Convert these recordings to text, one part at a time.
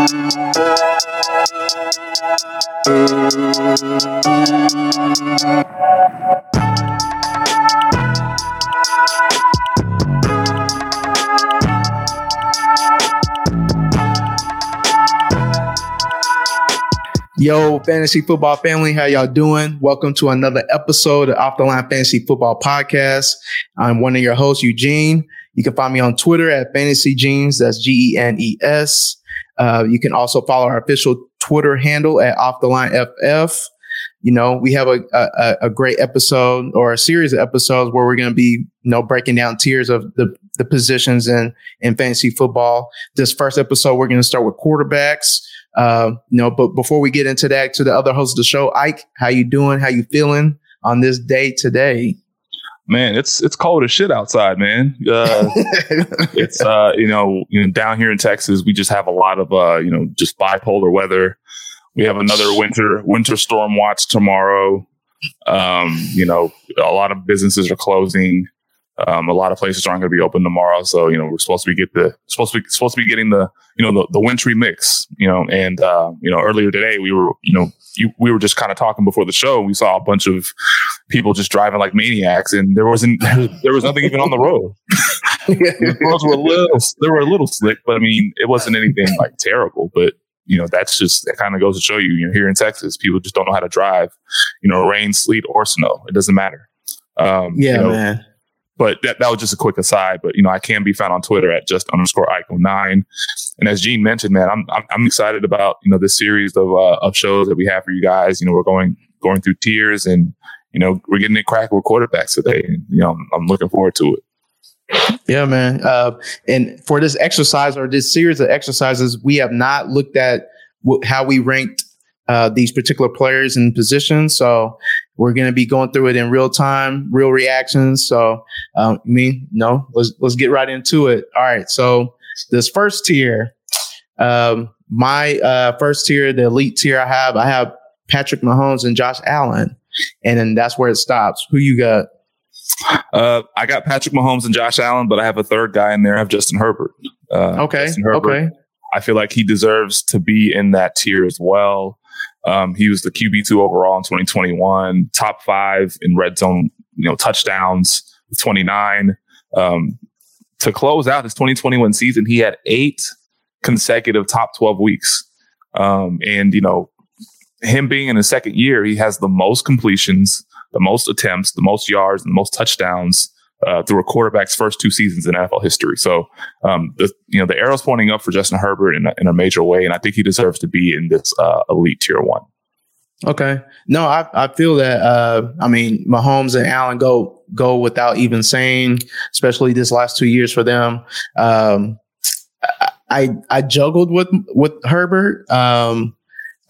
Yo, fantasy football family, how y'all doing? Welcome to another episode of Off the Line Fantasy Football Podcast. I'm one of your hosts, Eugene. You can find me on Twitter at Fantasy Genes. That's G E N E S. Uh, you can also follow our official Twitter handle at Off the Line FF. You know, we have a, a, a great episode or a series of episodes where we're going to be, you know, breaking down tiers of the, the positions in, in fantasy football. This first episode, we're going to start with quarterbacks. Uh, you know, but before we get into that, to the other host of the show, Ike, how you doing? How you feeling on this day today? Man, it's it's cold as shit outside, man. Uh, it's uh, you know, you know, down here in Texas, we just have a lot of uh, you know, just bipolar weather. We have another winter winter storm watch tomorrow. Um, you know, a lot of businesses are closing. Um, a lot of places aren't going to be open tomorrow, so you know we're supposed to be get the supposed to be supposed to be getting the you know the, the wintry mix. You know, and uh, you know earlier today we were you know you, we were just kind of talking before the show. We saw a bunch of people just driving like maniacs, and there wasn't there was nothing even on the road. the roads were a little they were a little slick, but I mean it wasn't anything like terrible. But you know that's just that kind of goes to show you. You know, here in Texas, people just don't know how to drive. You know, rain, sleet, or snow. It doesn't matter. Um, Yeah, you know, man. but that, that was just a quick aside. But you know, I can be found on Twitter at just underscore Ico nine. And as Gene mentioned, man, I'm I'm, I'm excited about you know this series of uh, of shows that we have for you guys. You know, we're going going through tiers, and you know we're getting it crack with quarterbacks today. You know, I'm, I'm looking forward to it. Yeah, man. Uh, and for this exercise or this series of exercises, we have not looked at wh- how we ranked uh, these particular players and positions. So we're going to be going through it in real time, real reactions. So, um, no, let's let's get right into it. All right. So this first tier, um, my uh, first tier, the elite tier, I have I have Patrick Mahomes and Josh Allen, and then that's where it stops. Who you got? Uh, I got Patrick Mahomes and Josh Allen, but I have a third guy in there. I have Justin Herbert. Uh, Okay. Justin Herbert. Okay. I feel like he deserves to be in that tier as well. Um, he was the QB two overall in 2021, top five in red zone, you know, touchdowns, 29. Um, to close out his 2021 season, he had eight consecutive top 12 weeks. Um, and you know, him being in his second year, he has the most completions, the most attempts, the most yards, and the most touchdowns uh, through a quarterback's first two seasons in NFL history. So, um, the you know the arrow's pointing up for Justin Herbert in a, in a major way, and I think he deserves to be in this uh, elite tier one. Okay. No, I, I feel that uh I mean Mahomes and Allen go go without even saying, especially this last two years for them. Um I I, juggled with with Herbert. Um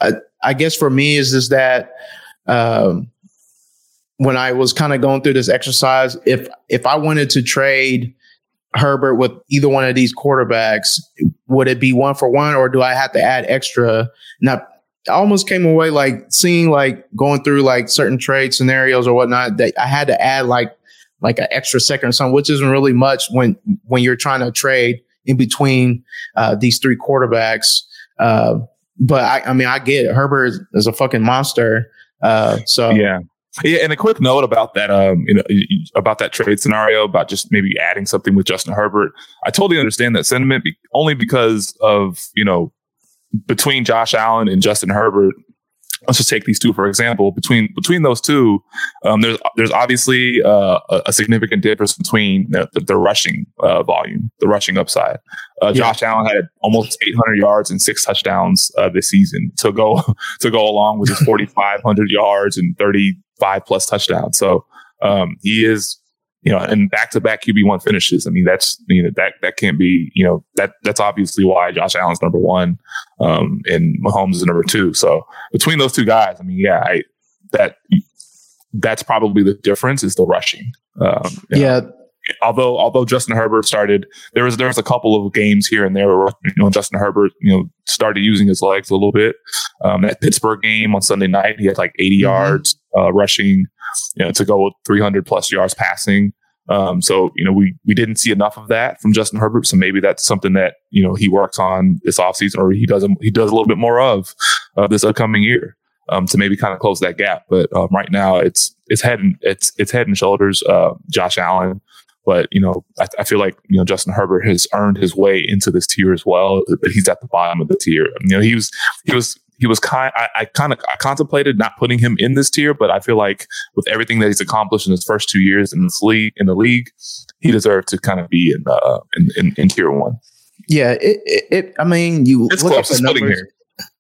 I, I guess for me is just that um when I was kind of going through this exercise, if if I wanted to trade Herbert with either one of these quarterbacks, would it be one for one or do I have to add extra? Now I almost came away like seeing like going through like certain trade scenarios or whatnot that I had to add like like an extra second or something, which isn't really much when when you're trying to trade in between uh, these three quarterbacks. Uh, but I, I mean, I get it. Herbert is, is a fucking monster. Uh, so Yeah. Yeah, and a quick note about that, um, you know, about that trade scenario, about just maybe adding something with Justin Herbert. I totally understand that sentiment. be- only because of you know between Josh Allen and Justin Herbert, let's just take these two for example. Between between those two, um, there's there's obviously uh, a, a, significant difference between the, the, the rushing uh, volume, the rushing upside. Uh, yeah. Josh Allen had almost 800 yards and six touchdowns uh, this season to go to go along with his 4,500 yards and 35 plus touchdowns. So um, he is you know, and back to back QB one finishes. I mean, that's you know that that can't be you know that that's obviously why Josh Allen's number one, um, and Mahomes is number two. So between those two guys, I mean, yeah, I, that that's probably the difference is the rushing. Um, yeah. Know, although although Justin Herbert started, there was there was a couple of games here and there where you know Justin Herbert you know started using his legs a little bit. Um, that Pittsburgh game on Sunday night, he had like 80 mm-hmm. yards uh, rushing you know, to go with 300 plus yards passing. Um, so, you know, we, we didn't see enough of that from Justin Herbert. So maybe that's something that, you know, he works on this offseason or he does, he does a little bit more of uh, this upcoming year um, to maybe kind of close that gap. But um, right now it's, it's head and it's, it's head and shoulders, uh, Josh Allen. But, you know, I, I, feel like, you know, Justin Herbert has earned his way into this tier as well, but he's at the bottom of the tier. You know, he was, he was he was kind. I, I kind of I contemplated not putting him in this tier, but I feel like with everything that he's accomplished in his first two years in this league, in the league, he deserved to kind of be in uh in, in, in tier one. Yeah, it, it, it, I mean, you it's look close. at the numbers.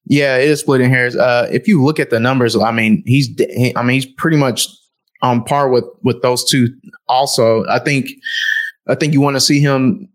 Yeah, it is splitting hairs. Uh, if you look at the numbers, I mean, he's I mean, he's pretty much on par with with those two. Also, I think I think you want to see him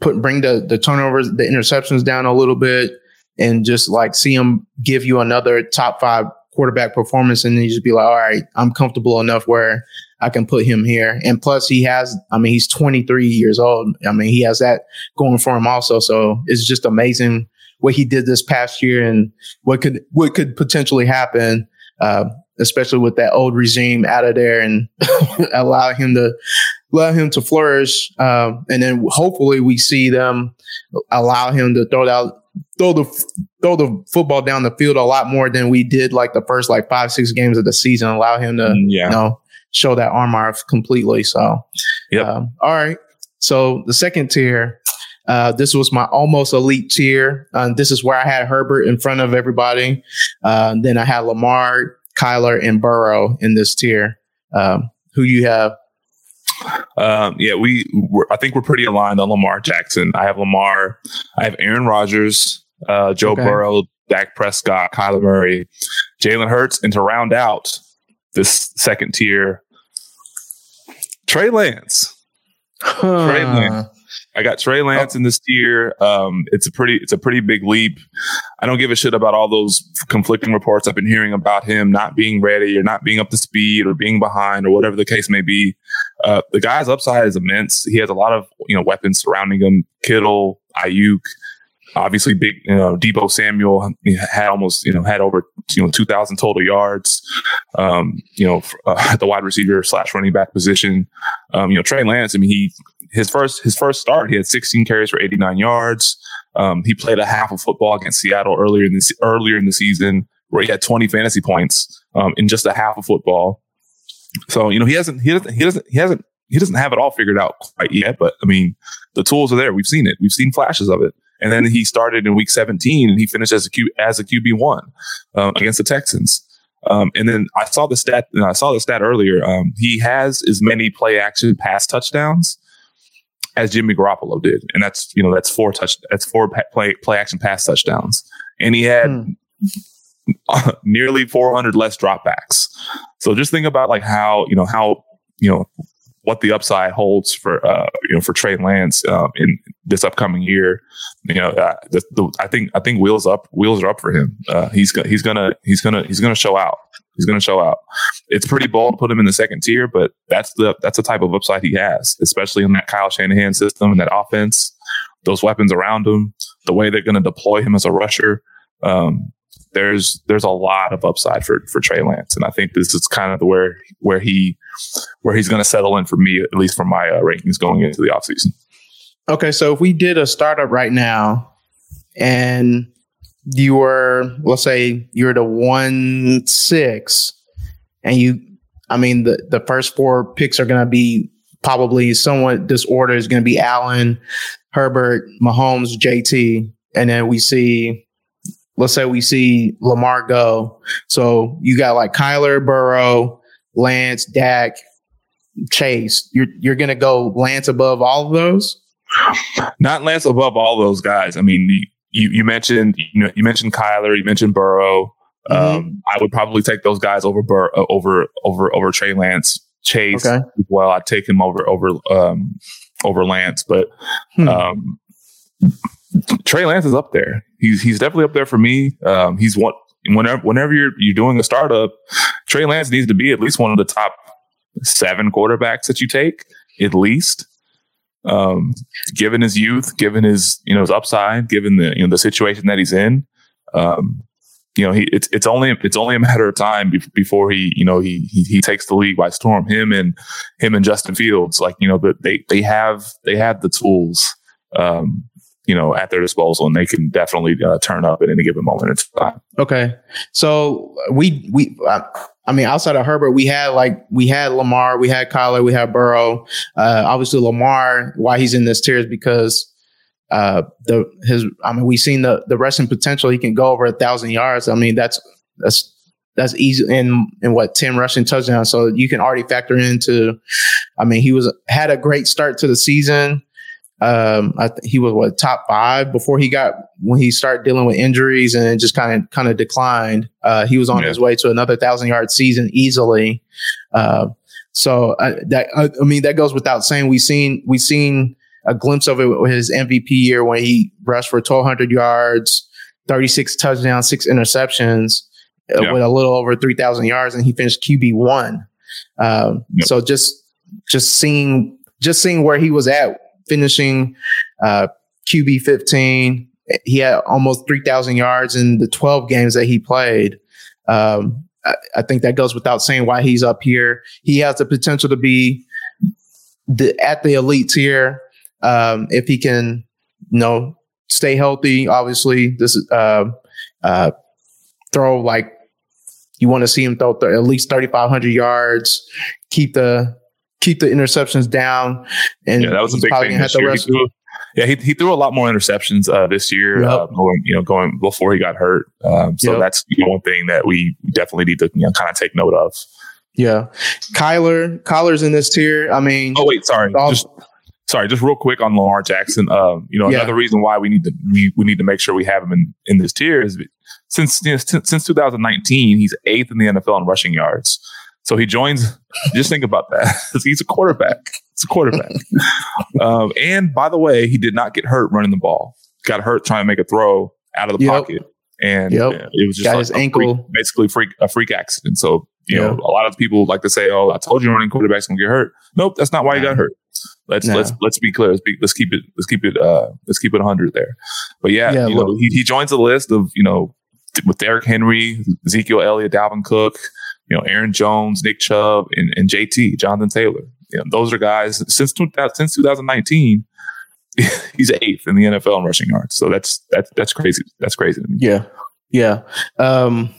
put bring the the turnovers, the interceptions down a little bit and just like see him give you another top five quarterback performance and then you just be like, all right, I'm comfortable enough where I can put him here. And plus he has, I mean, he's 23 years old. I mean, he has that going for him also. So it's just amazing what he did this past year and what could, what could potentially happen. Uh, especially with that old regime out of there and allow him to allow him to flourish. Um, and then hopefully we see them allow him to throw out throw the throw the football down the field a lot more than we did like the first like five six games of the season. Allow him to mm, yeah. you know show that arm off completely. So yeah. Um, all right. So the second tier. Uh, this was my almost elite tier. Uh, this is where I had Herbert in front of everybody. Uh, then I had Lamar, Kyler, and Burrow in this tier. Um, who you have? Um, yeah, we. I think we're pretty aligned on Lamar Jackson. I have Lamar. I have Aaron Rodgers, uh, Joe okay. Burrow, Dak Prescott, Kyler Murray, Jalen Hurts, and to round out this second tier, Trey Lance. Huh. Trey Lance. I got Trey Lance oh. in this tier. Um, it's a pretty, it's a pretty big leap. I don't give a shit about all those conflicting reports I've been hearing about him not being ready or not being up to speed or being behind or whatever the case may be. Uh, the guy's upside is immense. He has a lot of you know weapons surrounding him. Kittle, Aiyuk, obviously big. You know, Deebo Samuel had almost you know had over you know two thousand total yards. Um, you know, uh, at the wide receiver slash running back position. Um, you know, Trey Lance. I mean, he his first his first start, he had 16 carries for 89 yards. Um, he played a half of football against Seattle earlier in the earlier in the season, where he had 20 fantasy points um, in just a half of football. So you know he hasn't he doesn't he doesn't he hasn't he doesn't have it all figured out quite yet. But I mean, the tools are there. We've seen it. We've seen flashes of it. And then he started in week 17 and he finished as a Q as a QB one um, against the Texans. Um, and then I saw the stat. I saw the stat earlier. Um, he has as many play action pass touchdowns as Jimmy Garoppolo did, and that's you know that's four touch that's four play play action pass touchdowns, and he had hmm. nearly 400 less dropbacks. So just think about like how you know how you know what the upside holds for uh, you know for Trey Lance um, in this upcoming year. You know, uh, the, the, I think I think wheels up wheels are up for him. Uh, he's he's gonna he's gonna he's gonna show out. He's gonna show out. It's pretty bold to put him in the second tier, but that's the that's the type of upside he has, especially in that Kyle Shanahan system and that offense. Those weapons around him, the way they're to deploy him as a rusher. Um, there's there's a lot of upside for for Trey Lance, and I think this is kind of where where he where he's going to settle in for me, at least for my uh, rankings going into the offseason. Okay, so if we did a startup right now, and you were let's say you're the one six, and you, I mean the the first four picks are going to be probably somewhat disorder is going to be Allen, Herbert, Mahomes, JT, and then we see, let's say we see Lamar go. So you got like Kyler, Burrow, Lance, Dak, Chase. You're you're going to go Lance above all of those. Not Lance above all those guys. I mean, you you mentioned you know you mentioned Kyler, you mentioned Burrow. Mm-hmm. Um, I would probably take those guys over Bur- uh, over over over Trey Lance, Chase. Okay. Well, I'd take him over over um, over Lance, but hmm. um, Trey Lance is up there. He's he's definitely up there for me. Um, he's one whenever whenever you're you're doing a startup, Trey Lance needs to be at least one of the top seven quarterbacks that you take at least. Um, given his youth, given his you know his upside, given the you know the situation that he's in, um, you know, he it's it's only it's only a matter of time be- before he you know he, he he takes the league by storm. Him and him and Justin Fields, like you know, but they they have they have the tools, um, you know, at their disposal, and they can definitely uh, turn up at any given moment in time. Okay, so we we. Uh, I mean, outside of Herbert, we had like we had Lamar, we had Kyler, we had Burrow. Uh, obviously, Lamar, why he's in this tier is because uh, the his I mean we've seen the the rushing potential. He can go over a thousand yards. I mean that's that's that's easy in in what 10 rushing touchdowns. So you can already factor into I mean he was had a great start to the season. Um, I he was what top five before he got when he started dealing with injuries and just kind of kind of declined. Uh, he was on yeah. his way to another thousand yard season easily. Uh, so uh, that I mean that goes without saying. We've seen we've seen a glimpse of it with his MVP year when he rushed for 1,200 yards, 36 touchdowns, six interceptions, uh, yeah. with a little over 3,000 yards, and he finished QB one. Um, yep. So just just seeing just seeing where he was at, finishing uh, QB 15. He had almost 3,000 yards in the 12 games that he played. Um, I, I think that goes without saying why he's up here. He has the potential to be the, at the elite tier um, if he can, you know, stay healthy, obviously, this is uh, uh, throw like you want to see him throw th- at least 3,500 yards, keep the keep the interceptions down. And yeah, that was a big thing this year. He threw, yeah, he, he threw a lot more interceptions uh, this year, yep. uh, going, you know, going before he got hurt. Um, so yep. that's you know, one thing that we definitely need to you know, kind of take note of. Yeah, Kyler, Kyler's in this tier. I mean, oh wait, sorry, all, just sorry, just real quick on Lamar Jackson. Um, you know, yeah. another reason why we need to we, we need to make sure we have him in, in this tier is since you know, since, since 2019, he's eighth in the NFL in rushing yards. So he joins. just think about that. he's a quarterback. It's a quarterback. um, and by the way, he did not get hurt running the ball. Got hurt trying to make a throw out of the yep. pocket, and yep. uh, it was just Got like his ankle, freak, basically freak a freak accident. So you yeah. know, a lot of people like to say, "Oh, I told you running quarterbacks gonna get hurt." Nope, that's not why you got hurt. Let's no. let's let's be clear. Let's be let's keep it let's keep it uh let's keep it hundred there. But yeah, yeah you know, he, he joins the list of you know with Derrick Henry, Ezekiel Elliott, Dalvin Cook, you know, Aaron Jones, Nick Chubb, and, and JT, Jonathan Taylor. You know, those are guys since since 2019. he's eighth in the NFL in rushing yards. So that's that's that's crazy. That's crazy. Yeah, yeah. Um,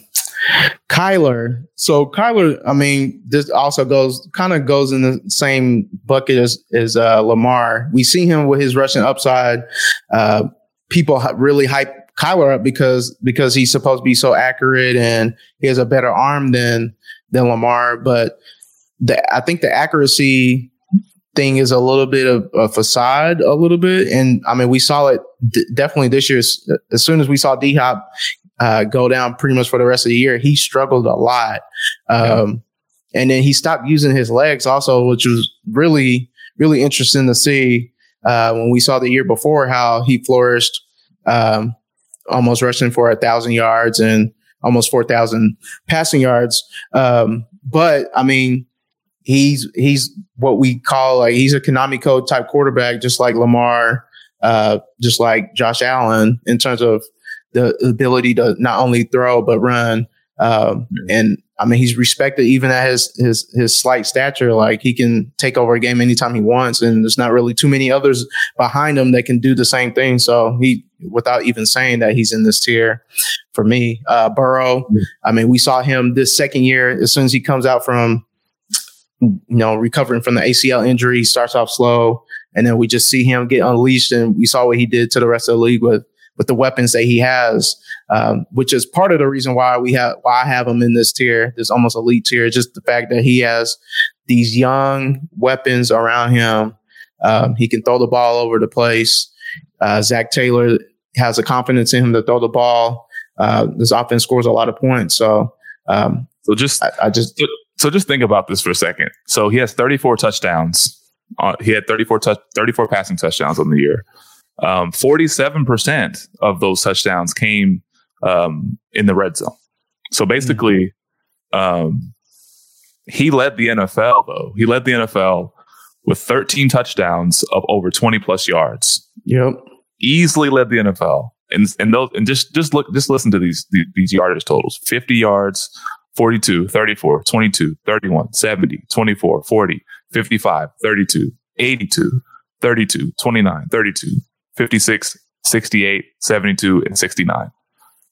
Kyler. So Kyler, I mean, this also goes kind of goes in the same bucket as as uh, Lamar. We see him with his rushing upside. Uh, people really hype Kyler up because because he's supposed to be so accurate and he has a better arm than than Lamar. But the, I think the accuracy thing is a little bit of a facade, a little bit. And I mean, we saw it d- definitely this year. As soon as we saw D Hop uh, go down pretty much for the rest of the year. He struggled a lot. Um, yeah. And then he stopped using his legs also, which was really, really interesting to see uh, when we saw the year before how he flourished, um, almost rushing for a thousand yards and almost 4,000 passing yards. Um, but I mean, he's, he's what we call like, he's a Konami code type quarterback, just like Lamar, uh, just like Josh Allen in terms of the ability to not only throw but run. Um, and I mean, he's respected even at his his his slight stature. Like he can take over a game anytime he wants, and there's not really too many others behind him that can do the same thing. So he, without even saying that, he's in this tier for me. Uh, Burrow. I mean, we saw him this second year as soon as he comes out from you know, recovering from the ACL injury. He starts off slow, and then we just see him get unleashed, and we saw what he did to the rest of the league with with the weapons that he has, um, which is part of the reason why we have why I have him in this tier, this almost elite tier. Just the fact that he has these young weapons around him. Um, he can throw the ball over the place. Uh, Zac Taylor has a confidence in him to throw the ball. Uh, this offense scores a lot of points. So, um, so just I, I just so just think about this for a second. So he has 34 touchdowns. Uh, he had 34 touch 34 passing touchdowns on the year. Um, 47% of those touchdowns came um, in the red zone. So basically, um, he led the NFL though. He led the NFL with 13 touchdowns of over 20 plus yards. Yep. Easily led the NFL. And and those and just just look just listen to these these, these yardage totals. 50 yards, 42, 34, 22, 31, 70, 24, 40, 55, 32, 82, 32, 29, 32, 56, 68, 72, and 69.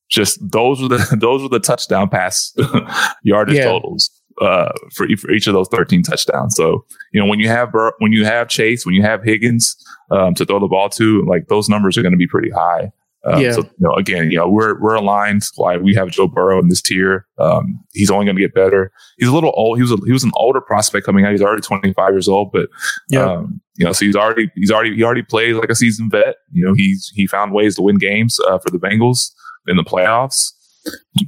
Just those were the those were the touchdown pass yardage Yeah. totals uh, for each, for each of those 13 touchdowns. So you know when you have Bur- when you have Chase, when you have Higgins um, to throw the ball to, like those numbers are going to be pretty high. Um, Yeah. So you know, again, you know, we're we're aligned. Why we have Joe Burrow in this tier. Um, he's only going to get better. He's a little old. He was a, he was an older prospect coming out. He's already 25 years old, but Yeah. um, you know, so he's already he's already he already plays like a seasoned vet. You know, he's he found ways to win games uh, for the Bengals in the playoffs.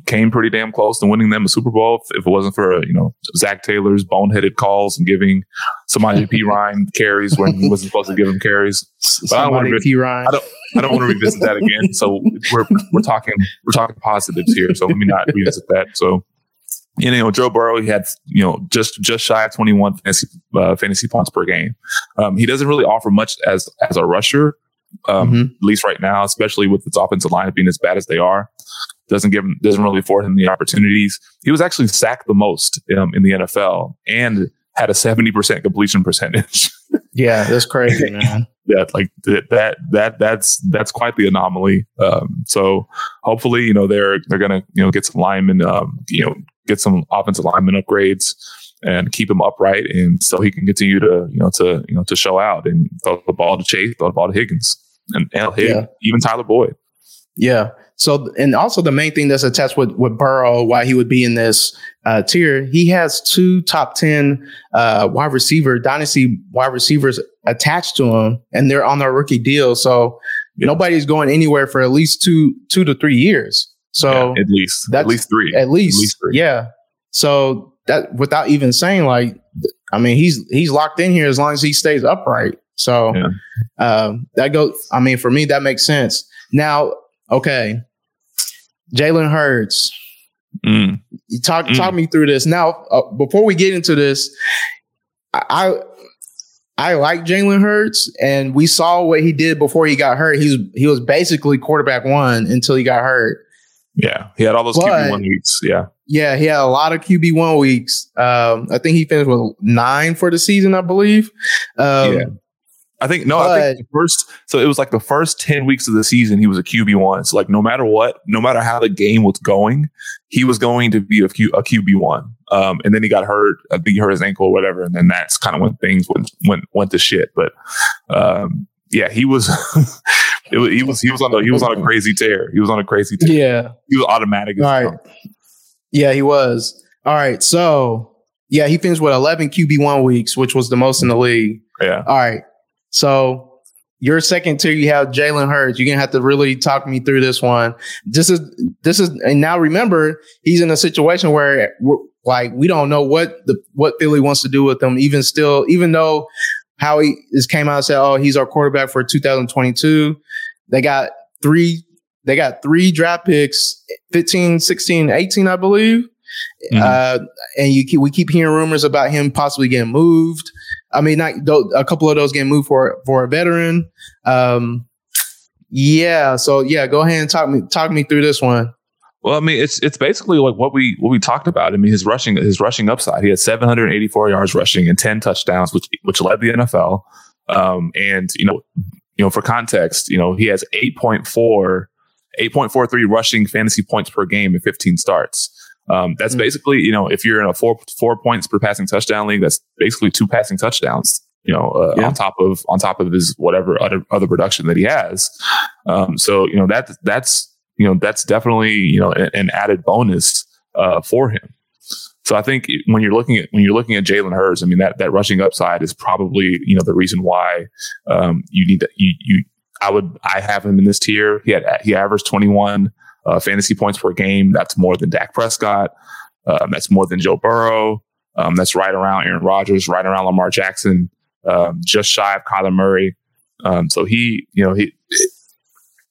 Came pretty damn close to winning them a Super Bowl if, if it wasn't for you know Zac Taylor's boneheaded calls and giving Samaje P Ryan carries when he wasn't supposed to give him carries. But I don't want to P Ryan. I don't I don't want to revisit that again. So we're we're talking we're talking positives here. So let me not revisit that. So you know, Joe Burrow, he had you know just just shy of 21 fantasy uh, fantasy points per game. Um, he doesn't really offer much as as a rusher, um, Mhm. at least right now, especially with its offensive line being as bad as they are. Doesn't give him doesn't really afford him the opportunities. He was actually sacked the most um, in the NFL and had a 70% completion percentage. Yeah, that's crazy, man. that like that that that that's that's quite the anomaly. Um, so hopefully, you know, they're they're gonna you know get some linemen, um, you know, get some offensive lineman upgrades and keep him upright, and so he can continue to you know to you know to show out and throw the ball to Chase, throw the ball to Higgins, and, and Higgins, Yeah. even Tyler Boyd. Yeah. So, and also the main thing that's attached with with Burrow, why he would be in this uh, tier, he has two top ten uh, wide receiver dynasty wide receivers attached to him, and they're on their rookie deal. So nobody's going anywhere for at least two two to three years. So Yeah, at least that's- at least three. at least, least three. yeah. So that without even saying like, I mean, he's he's locked in here as long as he stays upright. So Yeah. um, that goes. I mean, for me, that makes sense. Now, okay, Jalen Hurts. Mm. Talk Mm. talk me through this. Now, uh, before we get into this, I I, like Jalen Hurts, and we saw what he did before he got hurt. He was he was basically quarterback one until he got hurt. Yeah, he had all those QB one weeks. Yeah, Yeah, he had a lot of QB one weeks. Um, I think he finished with nine for the season, I believe. Um, Yeah. I think no. I think the first. So it was like the first ten weeks of the season, he was a QB one. So like no matter what, no matter how the game was going, he was going to be a, Q, a QB one. Um, and then he got hurt. I think he hurt his ankle or whatever, and then that's kind of when things went went went to shit. But um, yeah, he was. it was he was he was on a he was on a crazy tear. He was on a crazy tear. yeah. He was automatic. All right. Yeah, he was. All right. So, yeah, he finished with 11 QB1 weeks, which was the most in the league. Yeah. All right. So, your second tier, you have Jalen Hurts. You're gonna have to really talk me through this one. This is this is, and now remember, he's in a situation where we're, like we don't know what the what Philly wants to do with him. Even still, even though Howie is came out and said, "Oh, he's our quarterback for 2022." They got three. They got three draft picks 15, 16, 18, I believe. Mhm. Uh, and you keep, we keep hearing rumors about him possibly getting moved. I mean, not a couple of those getting moved for for a veteran. Um, yeah. So yeah, go ahead and talk me talk me through this one. Well, I mean, it's it's basically like what we what we talked about. I mean, his rushing his rushing upside. He had 784 yards rushing and 10 touchdowns, which which led the NFL. Um, and you know, you know, for context, you know, he has 8.4 8.43 rushing fantasy points per game in 15 starts. Um, that's mm-hmm. basically, you know, if you're in a four four points per passing touchdown league, that's basically two passing touchdowns. You know, uh, yeah. on top of on top of his whatever other other production that he has. Um, so you know that that's you know that's definitely you know an, an added bonus uh, for him. So I think when you're looking at when you're looking at Jalen Hurts, I mean that that rushing upside is probably you know the reason why um, you need to you, you I would I have him in this tier. He had he averaged 21 uh, fantasy points per game. That's more than Dak Prescott. Um, that's more than Joe Burrow. Um, that's right around Aaron Rodgers, right around Lamar Jackson, um, just shy of Kyler Murray. Um, so he, you know, he,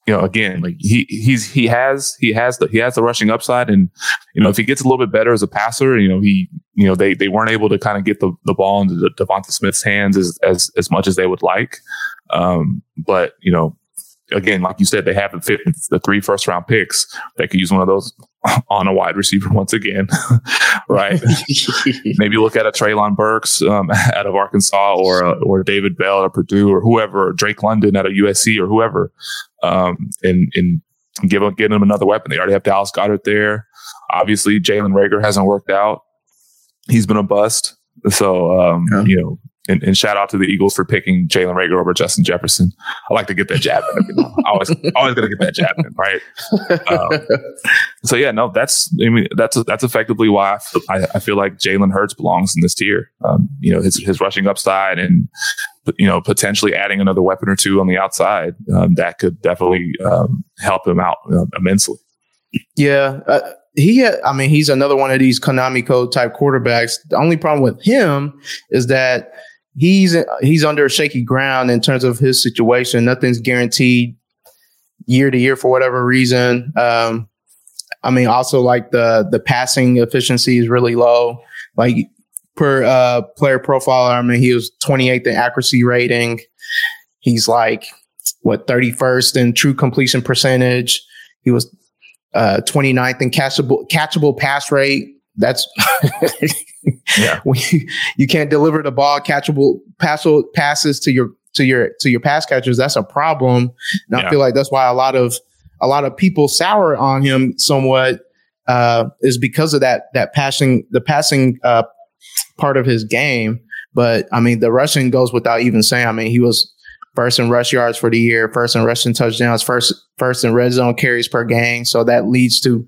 you know, again, like he he's he has he has the he has the rushing upside, and you know, if he gets a little bit better as a passer, you know, he you know they they weren't able to kind of get the, the ball into Devonta Smith's hands as as as much as they would like. Um, but you know, again, like you said, they have the, the three first round picks. They could use one of those on a wide receiver once again, right? Maybe look at a Treylon Burks um, out of Arkansas, or uh, or David Bell at Purdue, or whoever, or Drake London at a USC, or whoever, um, and and give them get them another weapon. They already have Dallas Goedert there. Obviously, Jalen Reagor hasn't worked out. He's been a bust. So um, yeah. you know, and, and, shout out to the Eagles for picking Jalen Reagor over Justin Jefferson. I like to get that jab in. Know? always, always gonna get that jab in, right? Um, so yeah, no, that's I mean that's that's effectively why I I, I feel like Jalen Hurts belongs in this tier. Um, you know, his his rushing upside and you know potentially adding another weapon or two on the outside um, that could definitely um, help him out uh, immensely. Yeah. Uh, he, I mean, he's another one of these Konami code type quarterbacks. The only problem with him is that he's he's under shaky ground in terms of his situation. Nothing's guaranteed year to year for whatever reason. Um, I mean, also like the the passing efficiency is really low. Like per uh, player profile, I mean, he was 28th in accuracy rating. He's like what 31st in true completion percentage. He was uh, 29th in catchable catchable pass rate. That's yeah. when you, you can't deliver the ball, catchable pass, passes to your to your to your pass catchers. That's a problem. And yeah. I feel like that's why a lot of a lot of people sour on him somewhat uh, is because of that that passing the passing uh, part of his game. But I mean, the rushing goes without even saying. I mean, he was first in rush yards for the year, first in rushing touchdowns, first first in red zone carries per game. So that leads to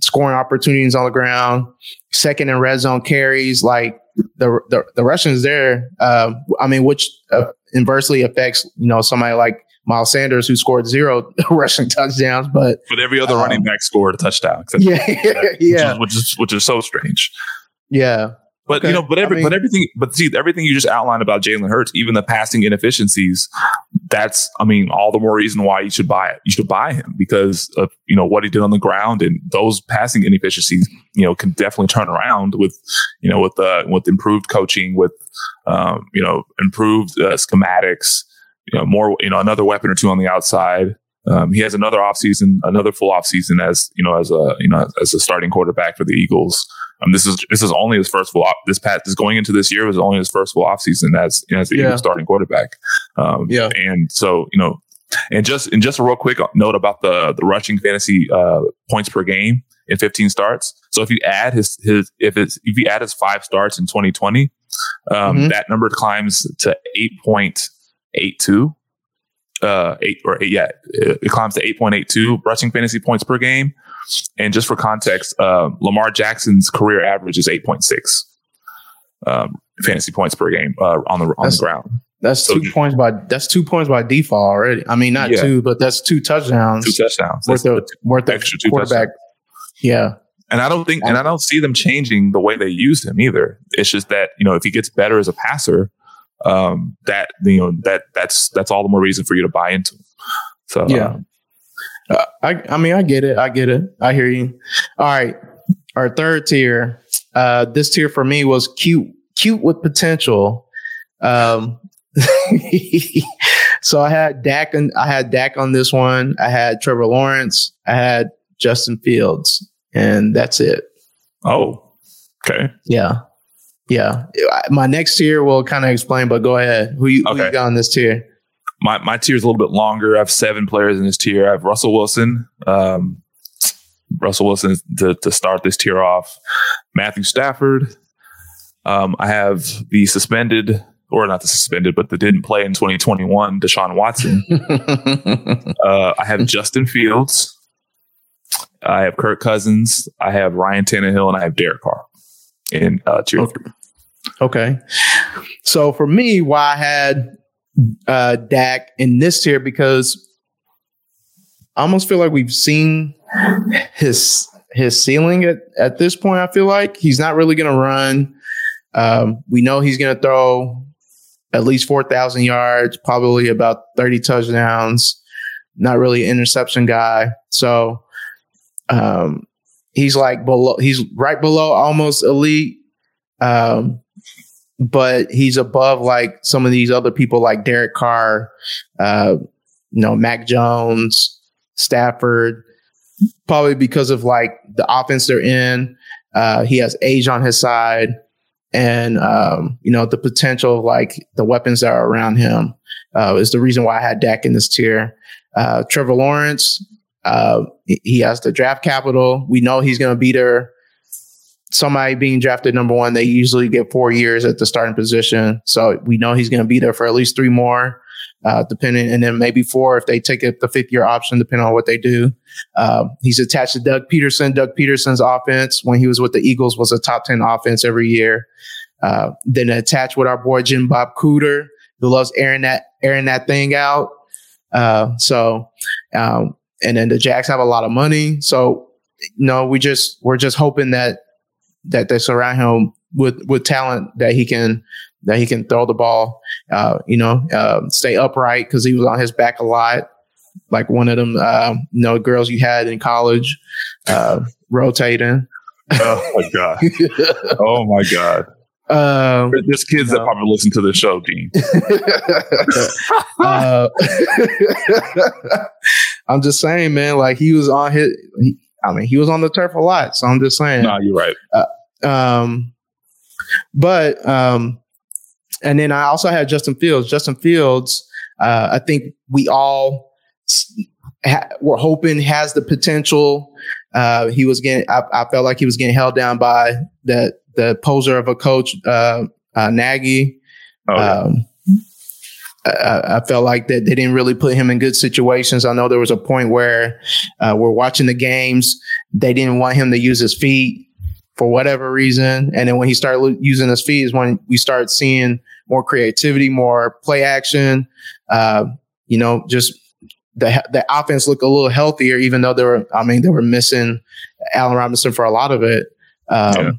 scoring opportunities on the ground. Second in red zone carries, like the the, the Russians there. Uh, I mean, which uh, inversely affects you know somebody like Miles Sanders who scored zero rushing touchdowns, but but every other um, running back scored a touchdown. Yeah, yeah, which is, which is which is so strange. Yeah, but okay. you know, but every, I mean, but everything, but see, everything you just outlined about Jalen Hurts, even the passing inefficiencies, that's, I mean, all the more reason why you should buy it. You should buy him because of you know what he did on the ground and those passing inefficiencies, you know, can definitely turn around with, you know, with uh, with improved coaching, with um, you know, improved uh, schematics, you know, more, you know, another weapon or two on the outside. Um, he has another offseason, another full offseason as you know, as a you know, as a starting quarterback for the Eagles. Um, this is this is only his first full this past this going into this year was only his first full offseason as you know, as the yeah. starting quarterback. Um, yeah, and so you know, and just and just a real quick note about the the rushing fantasy uh, points per game in 15 starts. So if you add his his if it's if you add his five starts in 2020, um, mm-hmm. that number climbs to 8.82 uh, eight or eight, yeah, it, climbs to 8.82 rushing fantasy points per game. And just for context, uh, Lamar Jackson's career average is 8.6 um, fantasy points per game uh, on the on that's, the ground. That's so two points by that's two points by default already. I mean, not yeah. two, but that's two touchdowns. Two touchdowns. Worth of, worth extra two quarterback. Touchdowns. Yeah. And I don't think, and I don't see them changing the way they use him either. It's just that you know if he gets better as a passer, um, that you know that that's that's all the more reason for you to buy into. So yeah, um, uh, I I mean I get it, I get it, I hear you. All right, our third tier. Uh, this tier for me was cute, cute with potential. Um, so I had Dak and I had Dak on this one. I had Trevor Lawrence. I had Justin Fields, and that's it. Oh, okay. Yeah. Yeah. My next tier will kind of explain, but go ahead. Who you, okay. who you got on this tier? My my tier is a little bit longer. I have seven players in this tier. I have Russell Wilson, um, Russell Wilson to, to start this tier off. Matthew Stafford. Um, I have the suspended, or not the suspended, but the didn't play in 2021, Deshaun Watson. uh, I have Justin Fields. I have Kirk Cousins. I have Ryan Tannehill, and I have Derek Carr in uh, tier okay. three. Okay. So for me, why I had uh, Dak in this tier because I almost feel like we've seen his his ceiling at, at this point. I feel like he's not really going to run. Um, we know he's going to throw at least 4,000 yards, probably about 30 touchdowns. Not really an interception guy. So um, he's like below, he's right below almost elite. Um, but he's above like some of these other people like Derek Carr, uh, you know, Mac Jones, Stafford, probably because of like the offense they're in. Uh, he has age on his side and um, you know the potential of like the weapons that are around him uh, is the reason why I had Dak in this tier. Uh, Trevor Lawrence, uh, he has the draft capital. We know he's going to be there. Somebody being drafted number one, they usually get four years at the starting position, so we know he's going to be there for at least three more uh, depending, and then maybe four if they take the fifth year option, depending on what they do. Uh, he's attached to Doug Pederson. Doug Pederson's offense when he was with the Eagles was a top ten offense every year. Uh, then attached with our boy Jim Bob Cooter, who loves airing that airing that thing out. Uh, so, um, and then the Jacks have a lot of money, so know we just we're just hoping that that they surround him with with talent that he can that he can throw the ball, uh, you know, uh, stay upright because he was on his back a lot, like one of them, uh, you know, girls you had in college, uh, rotating. Oh my god! oh my god! Um, There's kids that probably listen to the show, Dean. uh, I'm just saying, man. Like he was on his. He, I mean, he was on the turf a lot. So I'm just saying. No, you're right. Uh, um, but um, and then I also had Justin Fields. Justin Fields, uh, I think we all ha- were hoping has the potential. Uh, he was getting, I, I, felt like he was getting held down by the the poser of a coach, uh, uh Nagy. Oh, yeah. um, I, I, felt like that they didn't really put him in good situations. I know there was a point where uh, we're watching the games. They didn't want him to use his feet for whatever reason. And then when he started using his feet is when we started seeing more creativity, more play action. Uh, you know, just the the offense looked a little healthier, even though they were. I mean, they were missing Allen Robinson for a lot of it. Um, yeah.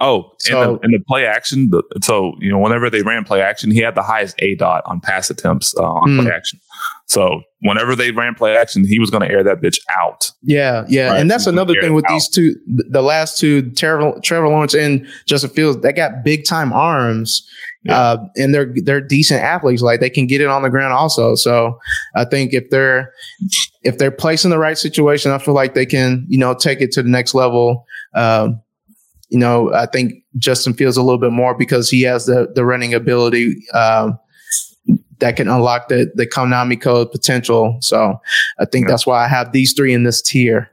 Oh, so, in the, the, play action, so you know, whenever they ran play action, he had the highest A dot on pass attempts uh, on mm. play action. So whenever they ran play action, he was going to air that bitch out. Yeah, yeah, right? and that's another thing with these two, the last two, Trevor, Trevor Lawrence and Justin Fields, they got big time arms. Yeah. Uh, and they're they're decent athletes. Like they can get it on the ground also. So I think if they're if they're placed in the right situation, I feel like they can you know take it to the next level. Um, you know, I think Justin Fields a little bit more because he has the the running ability. Um, that can unlock the the Konami code potential. So I think yeah. that's why I have these three in this tier.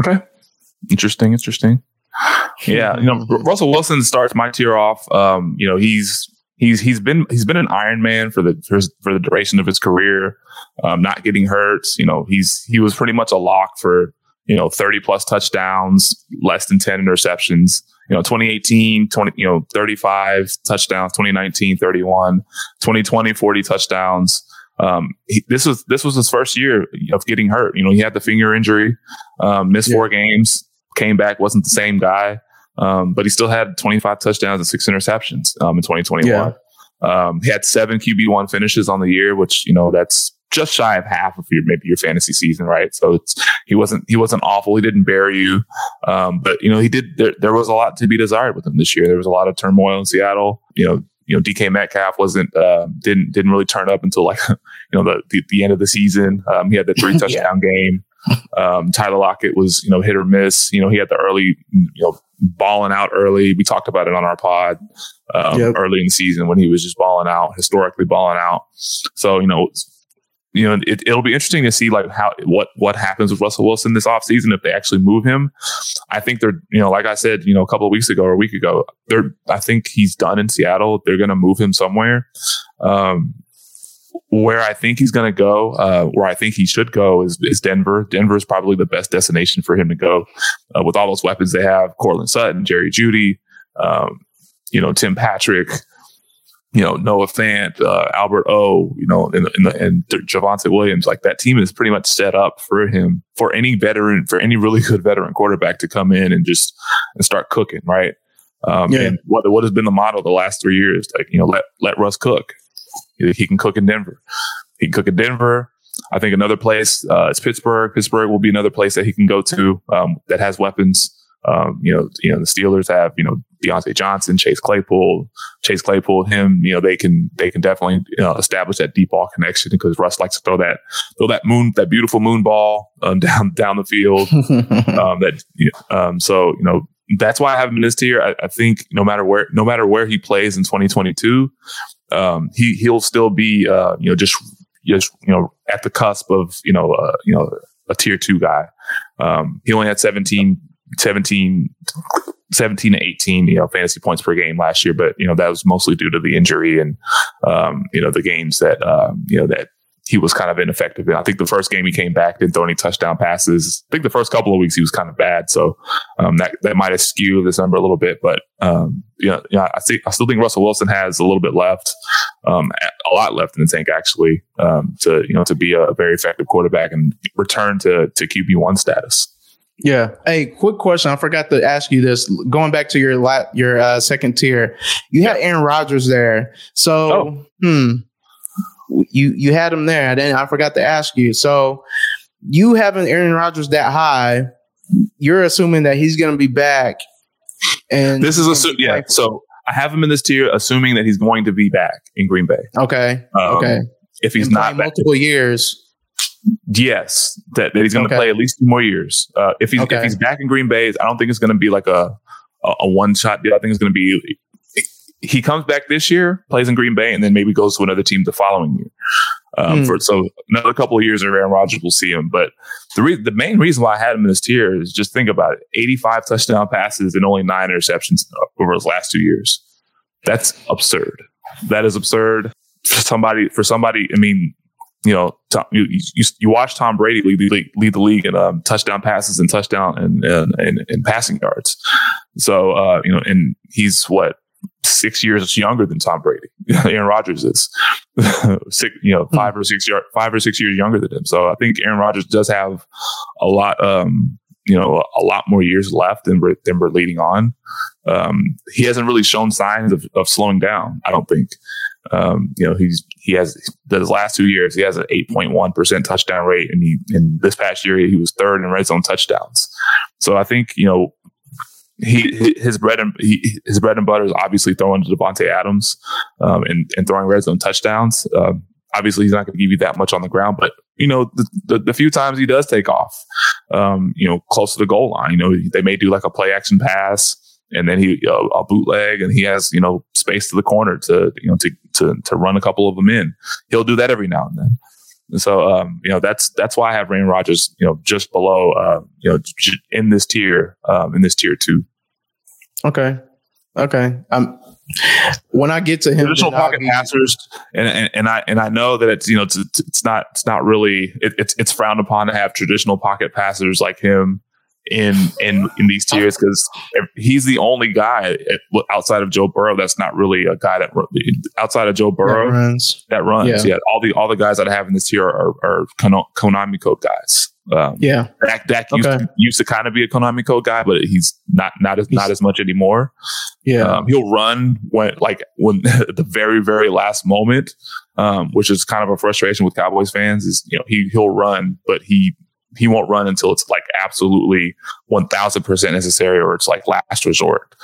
Okay. Interesting, interesting. Yeah, you know, Russell Wilson starts my tier off. Um, you know, he's he's he's been he's been an Iron Man for the for, for the duration of his career, um, not getting hurt. You know, he's he was pretty much a lock for you know 30 plus touchdowns, less than 10 interceptions. You know 2018 20 you know 35 touchdowns 2019 31 2020 40 touchdowns. Um, he, this was this was his first year of getting hurt. You know he had the finger injury um, missed yeah. four games came back wasn't the same guy um, but he still had 25 touchdowns and six interceptions um, in 2021 yeah. Um, he had seven QB1 finishes on the year which you know that's just shy of half of your maybe your fantasy season, right? So it's he wasn't he wasn't awful. He didn't bury you, um, but you know he did. There, there was a lot to be desired with him this year. There was a lot of turmoil in Seattle. You know, you know DK Metcalf wasn't uh, didn't didn't really turn up until like you know the the, the end of the season. Um, he had the three touchdown yeah. game. Um, Tyler Lockett was you know hit or miss. You know he had the early you know balling out early. We talked about it on our pod um, yep. early in the season when he was just balling out, historically balling out. So you know you know, it, will be interesting to see like how what what happens with Russell Wilson this offseason if they actually move him. I think they're, you know, like I said, you know, a couple of weeks ago or a week ago, they're I think he's done in Seattle. They're going to move him somewhere. Um, where I think he's going to go, uh, where I think he should go is, is Denver. Denver is probably the best destination for him to go uh, with all those weapons they have. Courtland Sutton, Jerry Jeudy, um, you know, Tim Patrick, you know, Noah Fant, uh, Albert O, you know, and, and, and Javonte Williams, like that team is pretty much set up for him, for any veteran, for any really good veteran quarterback to come in and just and start cooking, right? Um, yeah. And what what has been the model the last three years? Like, you know, let let Russ cook. He can cook in Denver. He can cook in Denver. I think another place uh, is Pittsburgh. Pittsburgh will be another place that he can go to um, that has weapons. Um, you know, you know the Steelers have you know Diontae Johnson, Chase Claypool, Chase Claypool, him. You know they can they can definitely you know, establish that deep ball connection because Russ likes to throw that throw that moon that beautiful moon ball um, down down the field. um, that um, so you know that's why I have him in this tier. I, I, think no matter where no matter where he plays in 2022, um, he he'll still be uh, you know just just you know at the cusp of you know uh, you know a tier two guy. Um, he only had 17 17, 17 to 18, you know, fantasy points per game last year, but, you know, that was mostly due to the injury and, um, you know, the games that, um, you know, that he was kind of ineffective. And I think the first game he came back, didn't throw any touchdown passes. I think the first couple of weeks he was kind of bad. So, um, that, that might have skewed this number a little bit, but, um, you know, you know, I see, I still think Russell Wilson has a little bit left, um, a lot left in the tank actually, um, to, you know, to be a very effective quarterback and return to, to QB1 status. Yeah. Hey, quick question. I forgot to ask you this. Going back to your la- your uh, second tier, you had Aaron Rodgers there. So, oh. hmm, you you had him there. I didn't. I forgot to ask you. So, you having Aaron Rodgers that high, you're assuming that he's going to be back. And this is a yeah. So I have him in this tier, assuming that he's going to be back in Green Bay. Okay. Um, okay. If he's not multiple back, years, Yes, that, that he's going to okay. play at least two more years. Uh, if he's okay. if he's back in Green Bay, I don't think it's going to be like a a, a one shot deal. I think it's going to be he comes back this year, plays in Green Bay, and then maybe goes to another team the following year. Um, mm. For so another couple of years, and Aaron Rodgers will see him. But the re- the main reason why I had him in this tier is just think about it: eighty five touchdown passes and only nine interceptions over his last two years. That's absurd. That is absurd for somebody. For somebody, I mean, you know, Tom, you, you, you watch Tom Brady lead, lead, lead the league in um, touchdown passes and touchdown and, and, and, and passing yards. So, uh, you know, and he's what, six years younger than Tom Brady. Aaron Rodgers is six, you know, five or six years, five or six years younger than him. So I think Aaron Rodgers does have a lot, um, you know, a lot more years left than we're, than we're leading on. Um, he hasn't really shown signs of, of slowing down. I don't think. Um, you know, he's he has the last two years he has an eight point one percent touchdown rate, and he in this past year he was third in red zone touchdowns. So I think you know he his bread and he, his bread and butter is obviously throwing to Davante Adams um, and and throwing red zone touchdowns. Um, obviously, he's not going to give you that much on the ground, but you know the, the, the few times he does take off, um, you know, close to the goal line, you know, they may do like a play action pass and then he a bootleg and he has you know space to the corner to you know to to to run a couple of them in. He'll do that every now and then. And so um, you know that's that's why I have Aaron Rodgers, you know just below uh, you know in this tier um, in this tier two. Okay, okay. Um, when I get to him, traditional pocket passers, and, and, and I and I know that it's you know it's it's not it's not really it, it's it's frowned upon to have traditional pocket passers like him in in in these tiers because he's the only guy outside of Joe Burrow that's not really a guy that outside of Joe Burrow that runs. That runs. Yeah. yeah. all the all the guys that I have in this tier are, are Konami code guys. Um, yeah, Dak, Dak used, okay. to, used to kind of be a Konami code guy, but he's not not as not as much anymore. Yeah, um, he'll run when like when the very very last moment, um, which is kind of a frustration with Cowboys fans. Is you know he he'll run, but he he won't run until it's like absolutely 1000% necessary or it's like last resort.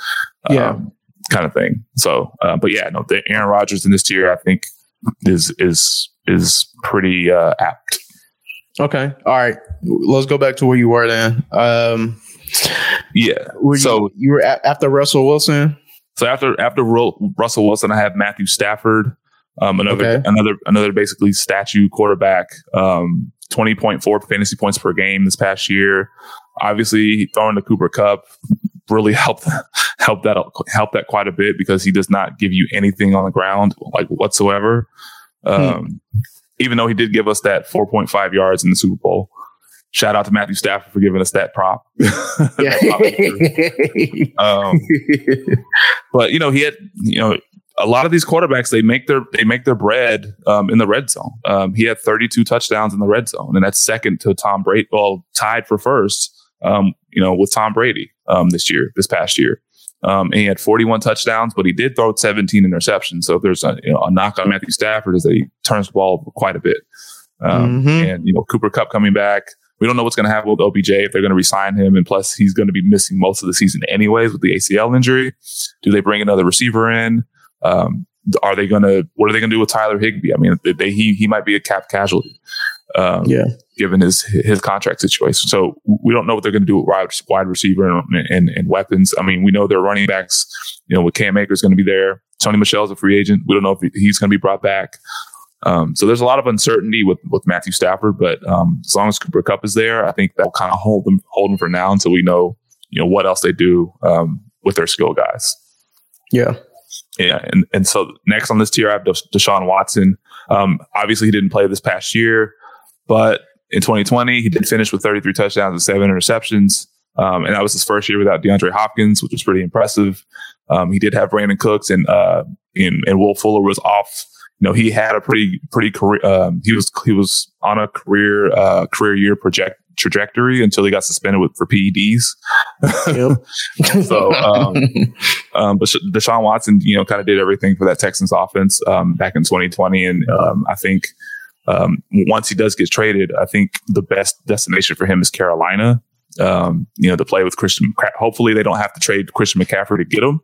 Yeah. Um, kind of thing. So, uh, but yeah, no, the Aaron Rodgers in this tier, I think is, is, is pretty, uh, apt. Okay. All right. Let's go back to where you were then. Um, yeah. Were so you, you were a- after Russell Wilson. So after, after Russell Wilson, I have Matthew Stafford. Um, another Okay. another another basically statue quarterback. Um, twenty point four fantasy points per game this past year. Obviously, throwing the Cooper Kupp really helped helped that helped that quite a bit because he does not give you anything on the ground like whatsoever. Um, Even though he did give us that four point five yards in the Super Bowl. Shout out to Matthew Stafford for giving us that prop. um, but you know, he had you know a lot of these quarterbacks they make their they make their bread um, in the red zone. Um, he had 32 touchdowns in the red zone, and that's second to Tom Brady. Well, tied for first. Um, you know, with Tom Brady um, this year, this past year. Um, and he had 41 touchdowns, but he did throw 17 interceptions. So if there's a, you know, a knock on Matthew Stafford is that he turns the ball quite a bit. Um, Mhm. And you know, Cooper Kupp coming back. We don't know what's going to happen with OBJ if they're going to resign him, and plus he's going to be missing most of the season anyways with the ACL injury. Do they bring another receiver in? Um, are they going to? What are they going to do with Tyler Higbee? I mean, they, he he might be a cap casualty. Um, Yeah. given his his contract situation. So we don't know what they're going to do with wide, wide receiver and, and, and weapons. I mean, we know their running backs. You know, with Cam Akers going to be there. Sony Michel's a free agent. We don't know if he's going to be brought back. Um, so there's a lot of uncertainty with with Matthew Stafford, but um, as long as Cooper Kupp is there, I think that will kind of hold them hold them for now until we know you know what else they do um, with their skill guys. Yeah. Yeah, and and so next on this tier, I have Desha- Deshaun Watson. Um, obviously, he didn't play this past year, but in 2020, he did finish with 33 touchdowns and seven interceptions. Um, and that was his first year without DeAndre Hopkins, which was pretty impressive. Um, he did have Brandin Cooks and uh, and, and Will Fuller was off. You know, he had a pretty pretty career. Um, he was he was on a career uh, career year project trajectory until he got suspended with for PEDs. Yep. So, um, um, but Deshaun Watson, you know, kind of did everything for that Texans offense um, back in 2020, and um, I think um, once he does get traded, I think the best destination for him is Carolina. Um, you know, to play with Christian. Hopefully, they don't have to trade Christian McCaffrey to get him.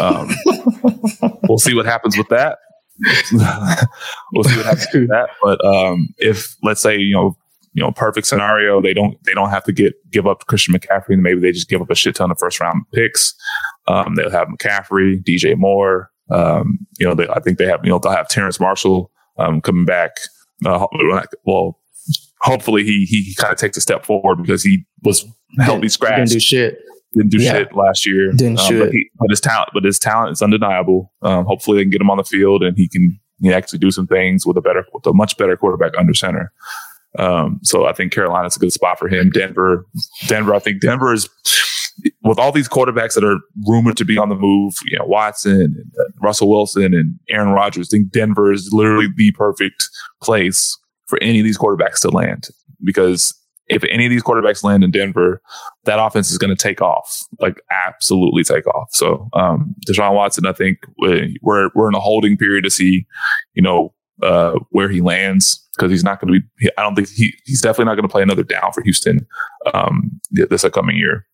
Um, we'll see what happens with that. we'll see what happens with that. But um, if let's say you know you know, perfect scenario. They don't they don't have to get give up Christian McCaffrey, and maybe they just give up a shit ton of first round picks. Um, they'll have McCaffrey, DJ Moore. Um, you know, they, I think they have you know they'll have Terrace Marshall um, coming back. Uh, well, hopefully he he kind of takes a step forward because he was healthy Didn't scratch. do shit. Didn't do Yeah. shit last year. Didn't Um, shit. But, he, but his talent, but his talent is undeniable. Um, hopefully, they can get him on the field and he can he actually do some things with a better, with a much better quarterback under center. Um, so I think Carolina's a good spot for him. Denver, Denver. I think Denver is with all these quarterbacks that are rumored to be on the move. You know, Watson, and uh, Russell Wilson, and Aaron Rodgers. I think Denver is literally the perfect place for any of these quarterbacks to land because if any of these quarterbacks land in Denver, that offense is going to take off, like absolutely take off. So, um, Deshaun Watson, I think we- we're we're in a holding period to see, you know, uh, where he lands because he's not going to be. I don't think he he's definitely not going to play another down for Houston um, this upcoming year.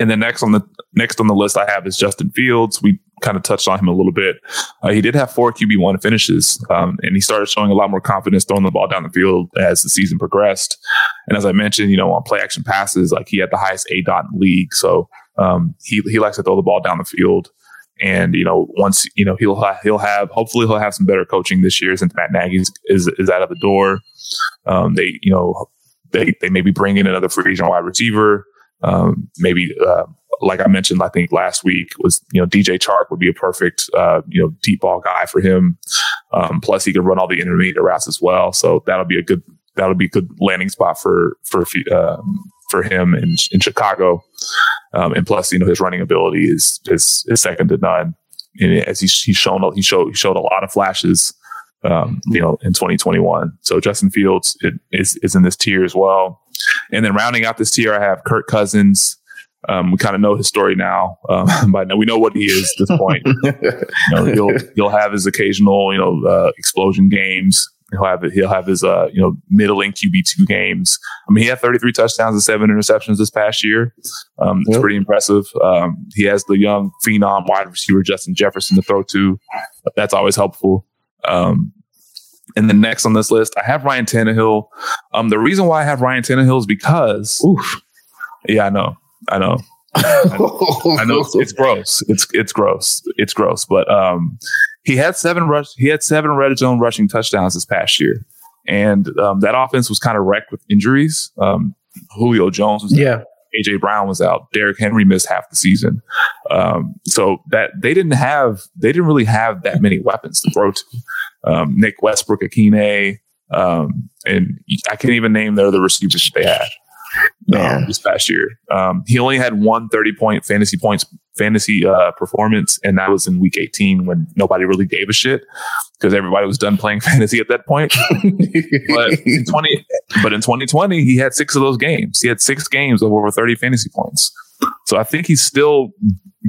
And then next on the next on the list I have is Justin Fields. We kind of touched on him a little bit. Uh, he did have four QB one finishes, um, and he started showing a lot more confidence throwing the ball down the field as the season progressed. And as I mentioned, you know, on play action passes, like he had the highest aDOT in league. So um, he he likes to throw the ball down the field. And you know, once you know he'll ha- he'll have hopefully he'll have some better coaching this year since Matt Nagy is is, out of the door. Um, they you know they they maybe bring in another free agent wide receiver. Um, maybe uh, like I mentioned, I think last week was you know DJ Chark would be a perfect uh, you know deep ball guy for him. Um, plus he could run all the intermediate routes as well, so that'll be a good that'll be a good landing spot for for um, for him in in Chicago. Um, and plus, you know, his running ability is is, is second to none. And as he's, he's shown, he showed he showed a lot of flashes, um, you know, in 2021. So Justin Fields is is in this tier as well. And then rounding out this tier, I have Kirk Cousins. Um, we kind of know his story now, um, but we know what he is at this point. you know, he'll he'll have his occasional, you know, uh, explosion games. He'll have he'll have his uh, you know middling QB two games. I mean, he had 33 touchdowns and seven interceptions this past year. Um, it's Yep. pretty impressive. Um, he has the young phenom wide receiver Justin Jefferson to throw to. That's always helpful. Um, and the next on this list, I have Ryan Tannehill. Um, the reason why I have Ryan Tannehill is because, Oof. yeah, I know, I know, I know it's, it's gross. It's it's gross. It's gross. But um, he had seven rush. He had seven red zone rushing touchdowns this past year, and um, that offense was kind of wrecked with injuries. Um, Julio Jones was yeah. AJ Brown was out. Derrick Henry missed half the season. Um, so that they didn't have, they didn't really have that many weapons to throw to. Um, Nick Westbrook-Ikhine, um, and I can't even name the other receivers they had um, this past year. Um, he only had one 30 point fantasy points fantasy uh, performance, and that was in week 18 when nobody really gave a shit because everybody was done playing fantasy at that point. but in 20, but in 2020, he had six of those games. He had six games of over 30 fantasy points. So I think he's still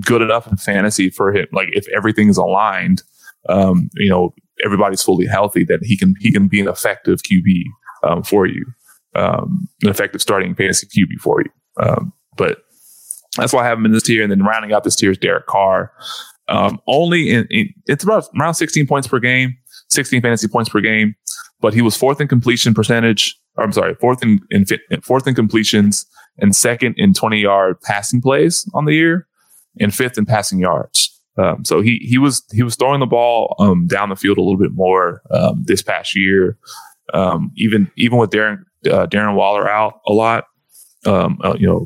good enough in fantasy for him. Like if everything is aligned, um, you know, everybody's fully healthy, that he can he can be an effective QB um, for you, um, an effective starting fantasy QB for you. Um, but that's why I have him in this tier. And then rounding out this tier is Derek Carr. Um, only in, in, it's about around 16 points per game, 16 fantasy points per game, but he was fourth in completion percentage. Or I'm sorry, fourth in, in fourth in completions and second in 20 yard passing plays on the year, and fifth in passing yards. Um, so he he was he was throwing the ball um, down the field a little bit more um, this past year. Um, even even with Darren uh, Darren Waller out a lot, um, uh, you know,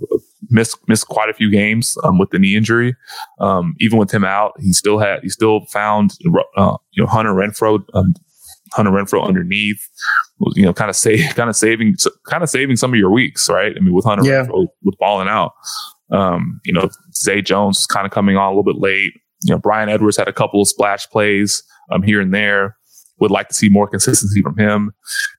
missed missed quite a few games um, with the knee injury. even with him out, he still had he still found uh, you know Hunter Renfrow Hunter Renfrow underneath, you know, kind of save kind of saving kind of saving some of your weeks, right? I mean, with Hunter yeah. Renfrow with balling out. Um, you know, Zay Jones is kind of coming on a little bit late you know, Bryan Edwards had a couple of splash plays um, here and there. Would like to see more consistency from him.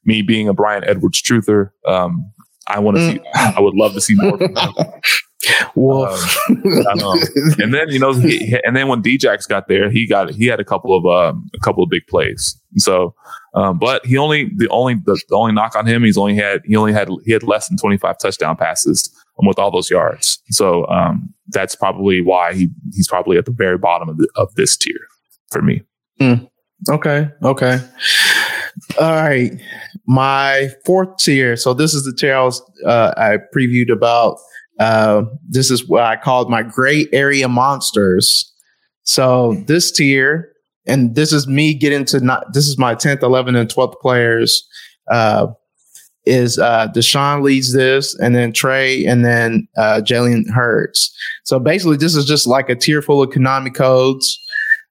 Me being a Bryan Edwards truther, um, I want to mm. see. I would love to see more. Him. Um, and then you know, he, and then when Djax got there, he got he had a couple of um, a couple of big plays. So, um, but he only the only the, the, only knock on him, he's only had he only had he had less than twenty five touchdown passes with all those yards. So um, that's probably why he he's probably at the very bottom of the, of this tier for me. Mm. Okay. Okay. All right. My fourth tier. So this is the tier I was uh, I previewed about. Uh, this is what I called my gray area monsters. So this tier, and this is me getting to not. This is my tenth, eleventh, and twelfth players. Uh, is uh, Deshaun leads this, and then Trey, and then uh, Jalen Hurts. So basically, this is just like a tier full of Konami codes,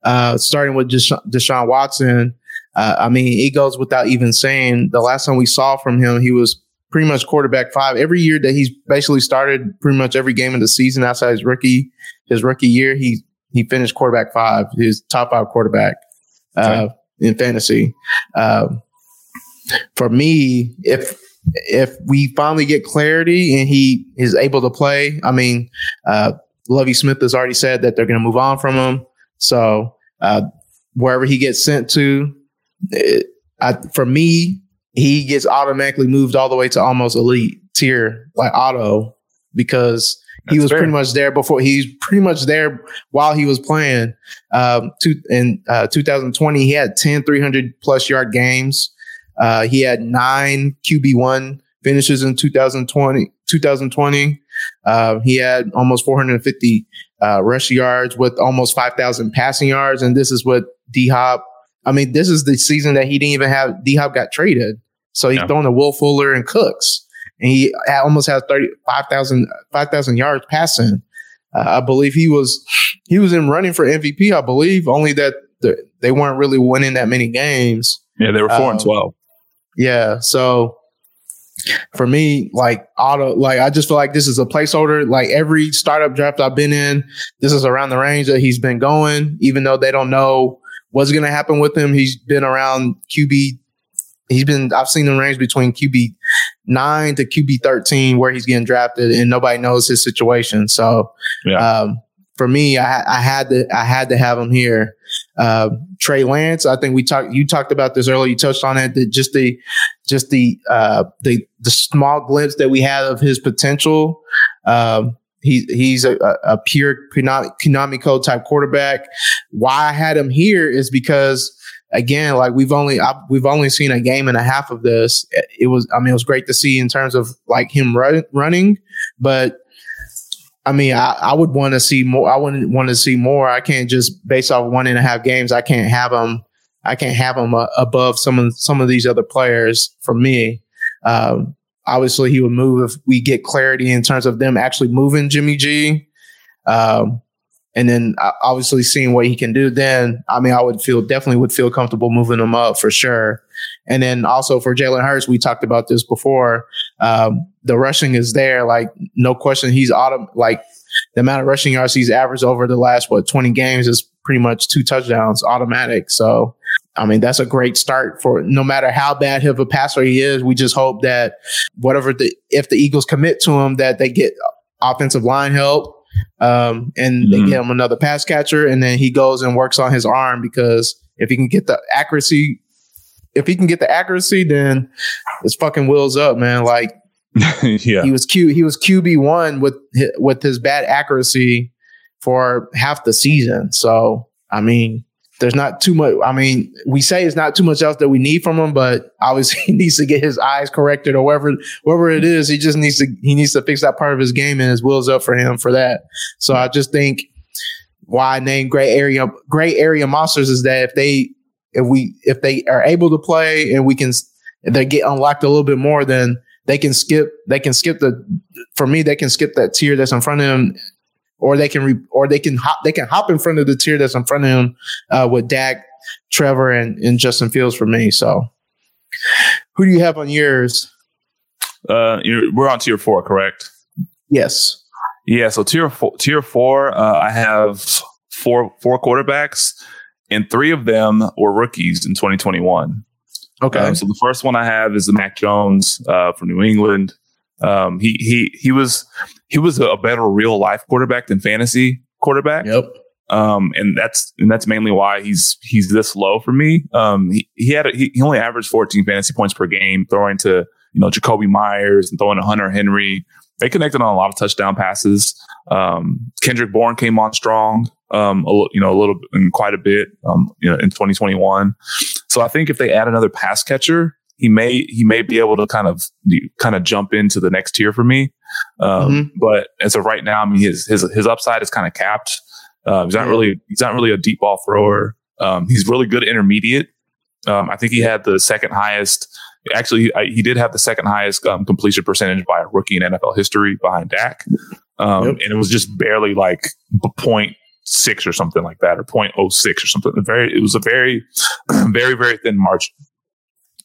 uh, starting with Desha- Deshaun Watson. Uh, I mean, he goes without even saying. The last time we saw from him, he was pretty much quarterback five. Every year that he's basically started pretty much every game of the season outside his rookie his rookie year, he he finished quarterback five, his top five quarterback uh, in fantasy. Um, for me, if if we finally get clarity and he is able to play, I mean, uh, Lovie Smith has already said that they're going to move on from him. So uh, wherever he gets sent to, it, I, for me, he gets automatically moved all the way to almost elite tier, like auto, because That's he was fair. pretty much there before. He's pretty much there while he was playing. Um, two, in uh, 2020, he had 10 300 plus yard games. Uh, he had nine QB1 finishes in 2020. 2020. Uh, he had almost 450 uh, rush yards with almost 5,000 passing yards. And this is what D Hop, I mean, this is the season that he didn't even have, D Hop got traded. So he's yeah. throwing to Will Fuller and Cooks. And he almost has 35,000 5, yards passing. Uh, I believe he was he was in running for MVP. I believe only that the, they weren't really winning that many games. Yeah, they were four um, and twelve. Yeah. So for me, like auto, like I just feel like this is a placeholder. Like every startup draft I've been in, this is around the range that he's been going, even though they don't know what's going to happen with him. He's been around QB. He's been, I've seen him range between QB nine to QB 13 where he's getting drafted and nobody knows his situation. So, yeah. um, for me, I, I had to, I had to have him here. Uh, Trey Lance, I think we talked. You talked about this earlier. You touched on it. That just the, just the, uh, the the small glimpse that we had of his potential. Um, he, he's a, a pure Konami code type quarterback. Why I had him here is because again, like we've only I, we've only seen a game and a half of this. It was I mean it was great to see in terms of like him run, running, but I mean, I, I would want to see more. I wouldn't want to see more. I can't just based off one and a half games. I can't have them. I can't have them uh, above some of some of these other players. For me, um, obviously, he would move if we get clarity in terms of them actually moving Jimmy G. Um, and then uh, obviously seeing what he can do, then I mean, I would feel definitely would feel comfortable moving him up for sure. And then also for Jalen Hurts, we talked about this before. Um, the rushing is there, like no question. He's autumn like the amount of rushing yards he's averaged over the last what twenty games is pretty much two touchdowns automatic. So I mean, that's a great start for no matter how bad of a passer he is. We just hope that whatever the if the Eagles commit to him, that they get offensive line help um, and mm-hmm. they get him another pass catcher, and then he goes and works on his arm because if he can get the accuracy, if he can get the accuracy, then his fucking wheels up, man. Like, yeah, he was Q, he was QB one with with his bad accuracy for half the season. So, I mean, there's not too much. I mean, we say it's not too much else that we need from him, but obviously he needs to get his eyes corrected or whatever, whatever it is. He just needs to he needs to fix that part of his game, and his wheels up for him for that. So I just think why I name gray area gray area monsters is that if they if we if they are able to play and we can they get unlocked a little bit more, then they can skip they can skip the for me they can skip that tier that's in front of them or they can re, or they can hop they can hop in front of the tier that's in front of him uh, with Dak, Trevor, and, and Justin Fields for me. So, who do you have on yours? Uh, we're on tier four, correct? Yes. Yeah. So tier four, tier four, uh, I have four four quarterbacks, and three of them were rookies in 2021. Okay. Um, so the first one I have is Mac Jones uh, from New England. Um, he he he was he was a better real life quarterback than fantasy quarterback. Yep. Um, and that's and that's mainly why he's he's this low for me. Um, he, he had a, he, he only averaged 14 fantasy points per game, throwing to you know Jakobi Meyers and throwing to Hunter Henry. They connected on a lot of touchdown passes. Um, Kendrick Bourne came on strong, um, a, you know, a little and quite a bit, um, you know, in 2021. So I think if they add another pass catcher, he may he may be able to kind of kind of jump into the next tier for me. Um, mm-hmm. But as of right now, I mean his his his upside is kind of capped. Uh, he's not really he's not really a deep ball thrower. Um, he's really good intermediate. Um, I think he had the second highest. Actually, he, he did have the second highest um, completion percentage by a rookie in NFL history behind Dak, um, yep. and it was just barely like point six or something like that, or 0.06 or something. Very, it was a very, very, very thin margin.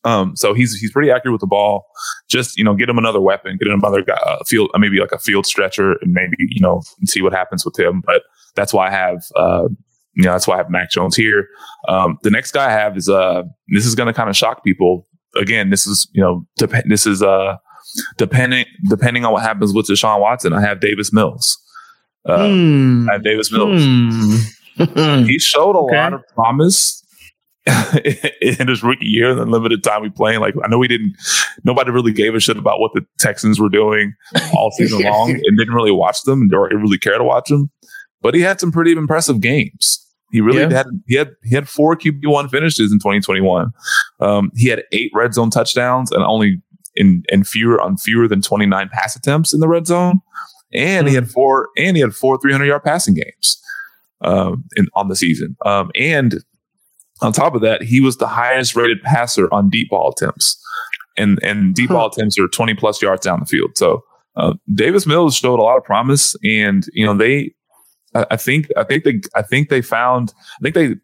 Um, so he's he's pretty accurate with the ball. Just you know, get him another weapon, get him another guy, uh, field, uh, maybe like a field stretcher, and maybe you know, see what happens with him. But that's why I have. Uh, you know, that's why I have Mac Jones here. Um, the next guy I have is uh, this is going to kind of shock people. Again, this is you know, dep- this is uh, depending depending on what happens with Deshaun Watson. I have Davis Mills. Uh, mm. I have Davis Mills. Mm. he showed a okay. lot of promise in his rookie year, the limited time we playing. Like I know we didn't, nobody really gave a shit about what the Texans were doing all season long, and didn't really watch them or really care to watch them. But he had some pretty impressive games. He really yeah. had he had he had four QB one finishes in 2021. Um, he had eight red zone touchdowns and only in in fewer on fewer than 29 pass attempts in the red zone. And mm. he had hmm. four and he had four 300 yard passing games um, in on the season. Um, and on top of that, he was the highest rated passer on deep ball attempts, and and deep huh. ball attempts are twenty plus yards down the field. So uh, Davis Mills showed a lot of promise, and you know they, I, I think I think they I think they found I think they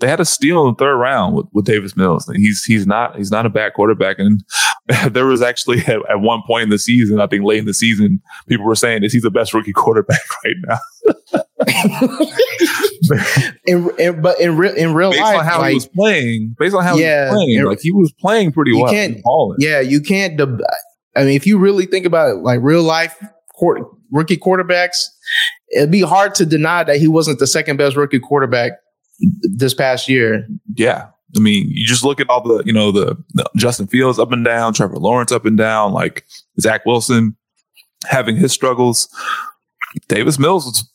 they had a steal in the third round with, with Davis Mills. He's he's not he's not a bad quarterback. And there was actually at, at, one point in the season, I think late in the season, people were saying that he's the best rookie quarterback right now. in, in, but in real in real based life, on how like, he was playing, based on how yeah, he was playing, in, like he was playing pretty well. Can't, yeah, you can't. Deb- I mean, if you really think about it, like real life court, rookie quarterbacks, it'd be hard to deny that he wasn't the second best rookie quarterback this past year. Yeah. I mean, you just look at all the, you know, the, the, Justin Fields up and down, Trevor Lawrence up and down, like Zach Wilson having his struggles. Davis Mills was,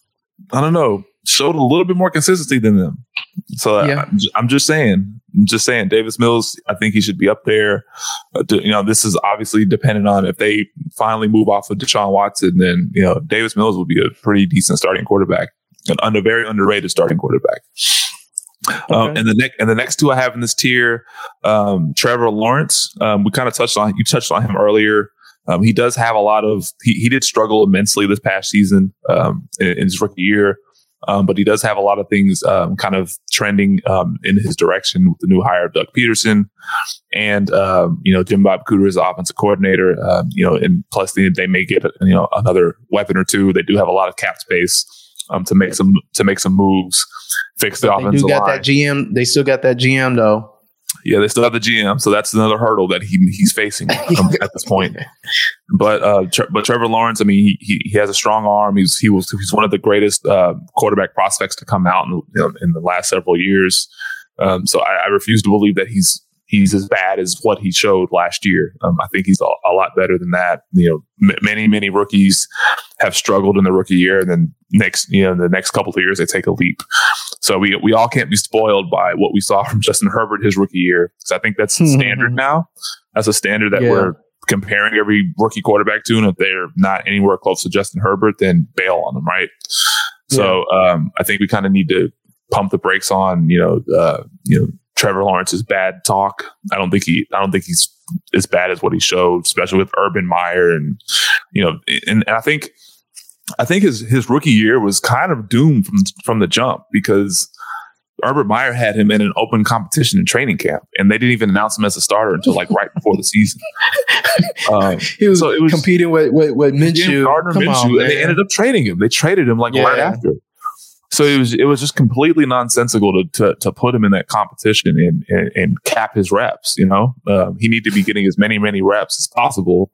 I don't know, showed a little bit more consistency than them. So yeah. I, I'm just saying, I'm just saying, Davis Mills. I think he should be up there. Uh, to, you know, this is obviously dependent on if they finally move off of Deshaun Watson. Then you know, Davis Mills will be a pretty decent starting quarterback, an under very underrated starting quarterback. Um, okay. Um, and the next and the next two I have in this tier, um, Trevor Lawrence. Um, we kind of touched on you touched on him earlier. Um, he does have a lot of he, he did struggle immensely this past season um, in, in, his rookie year, um, but he does have a lot of things um, kind of trending um, in his direction with the new hire of Doug Pederson, and you know Jim Bob Cooter is the offensive coordinator. you know, and plus they, they may get you know another weapon or two. They do have a lot of cap space to make some to make some moves fix the but offensive they do got line. that GM. They still got that GM though. Yeah, they still have the GM, so that's another hurdle that he he's facing at this point. But uh, tre- but Trevor Lawrence, I mean, he, he, he has a strong arm. He's he was he's one of the greatest uh, quarterback prospects to come out in, you know, in the last several years. Um, so I, I, refuse to believe that he's he's as bad as what he showed last year. Um, I think he's a, a, lot better than that. You know, m- many many rookies have struggled in the rookie year, and then next you know the next couple of years they take a leap. So we we all can't be spoiled by what we saw from Justin Herbert his rookie year because I think that's mm-hmm. standard now. That's a standard that yeah. we're comparing every rookie quarterback to, and if they're not anywhere close to Justin Herbert, then bail on them, right? Yeah. So um, I think we kind of need to pump the brakes on you know uh, you know Trevor Lawrence's bad talk. I don't think he I don't think he's as bad as what he showed, especially with Urban Meyer and you know and, and I think I think his his rookie year was kind of doomed from from the jump because Urban Meyer had him in an open competition in training camp, and they didn't even announce him as a starter until like right before the season. Um, he was, so it was competing with with, with Minshew, Gardner Come Minshew, on, and they ended up trading him. They traded him like yeah. right after. So it was it was just completely nonsensical to to, to put him in that competition and, and, and cap his reps. You know, um, he need to be getting as many many reps as possible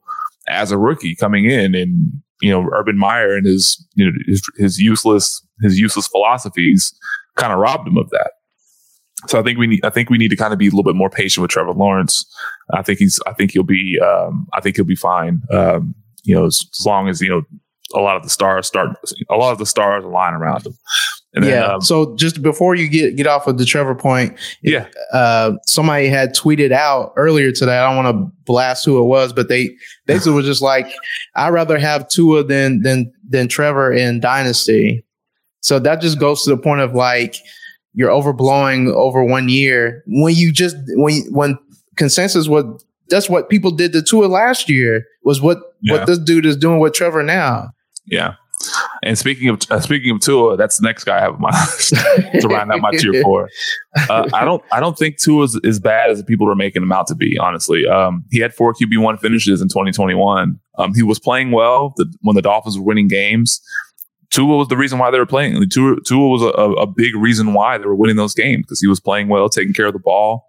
as a rookie coming in, and you know, Urban Meyer and his you know his, his useless his useless philosophies kind of robbed him of that. So I think we need I think we need to kind of be a little bit more patient with Trevor Lawrence. I think he's I think he'll be um, I think he'll be fine. Um, you know, as, as long as you know a lot of the stars start a lot of the stars align around him. And yeah. Then, um, so just before you get get off of the Trevor point, yeah, uh, somebody had tweeted out earlier today. I don't want to blast who it was, but they basically was just like, "I'd rather have Tua than than than Trevor in Dynasty." So that just goes to the point of like you're overblowing over one year when you just when when consensus was that's what people did to Tua last year was what yeah. what this dude is doing with Trevor now. Yeah. And speaking of uh, speaking of Tua, that's the next guy I have on my to round out my tier four. Uh, I don't I don't think Tua is as bad as people are making him out to be. Honestly, um, he had four QB one finishes in 2021. Um, he was playing well the, when the Dolphins were winning games. Tua was the reason why they were playing. Tua, Tua was a, a, big reason why they were winning those games because he was playing well, taking care of the ball.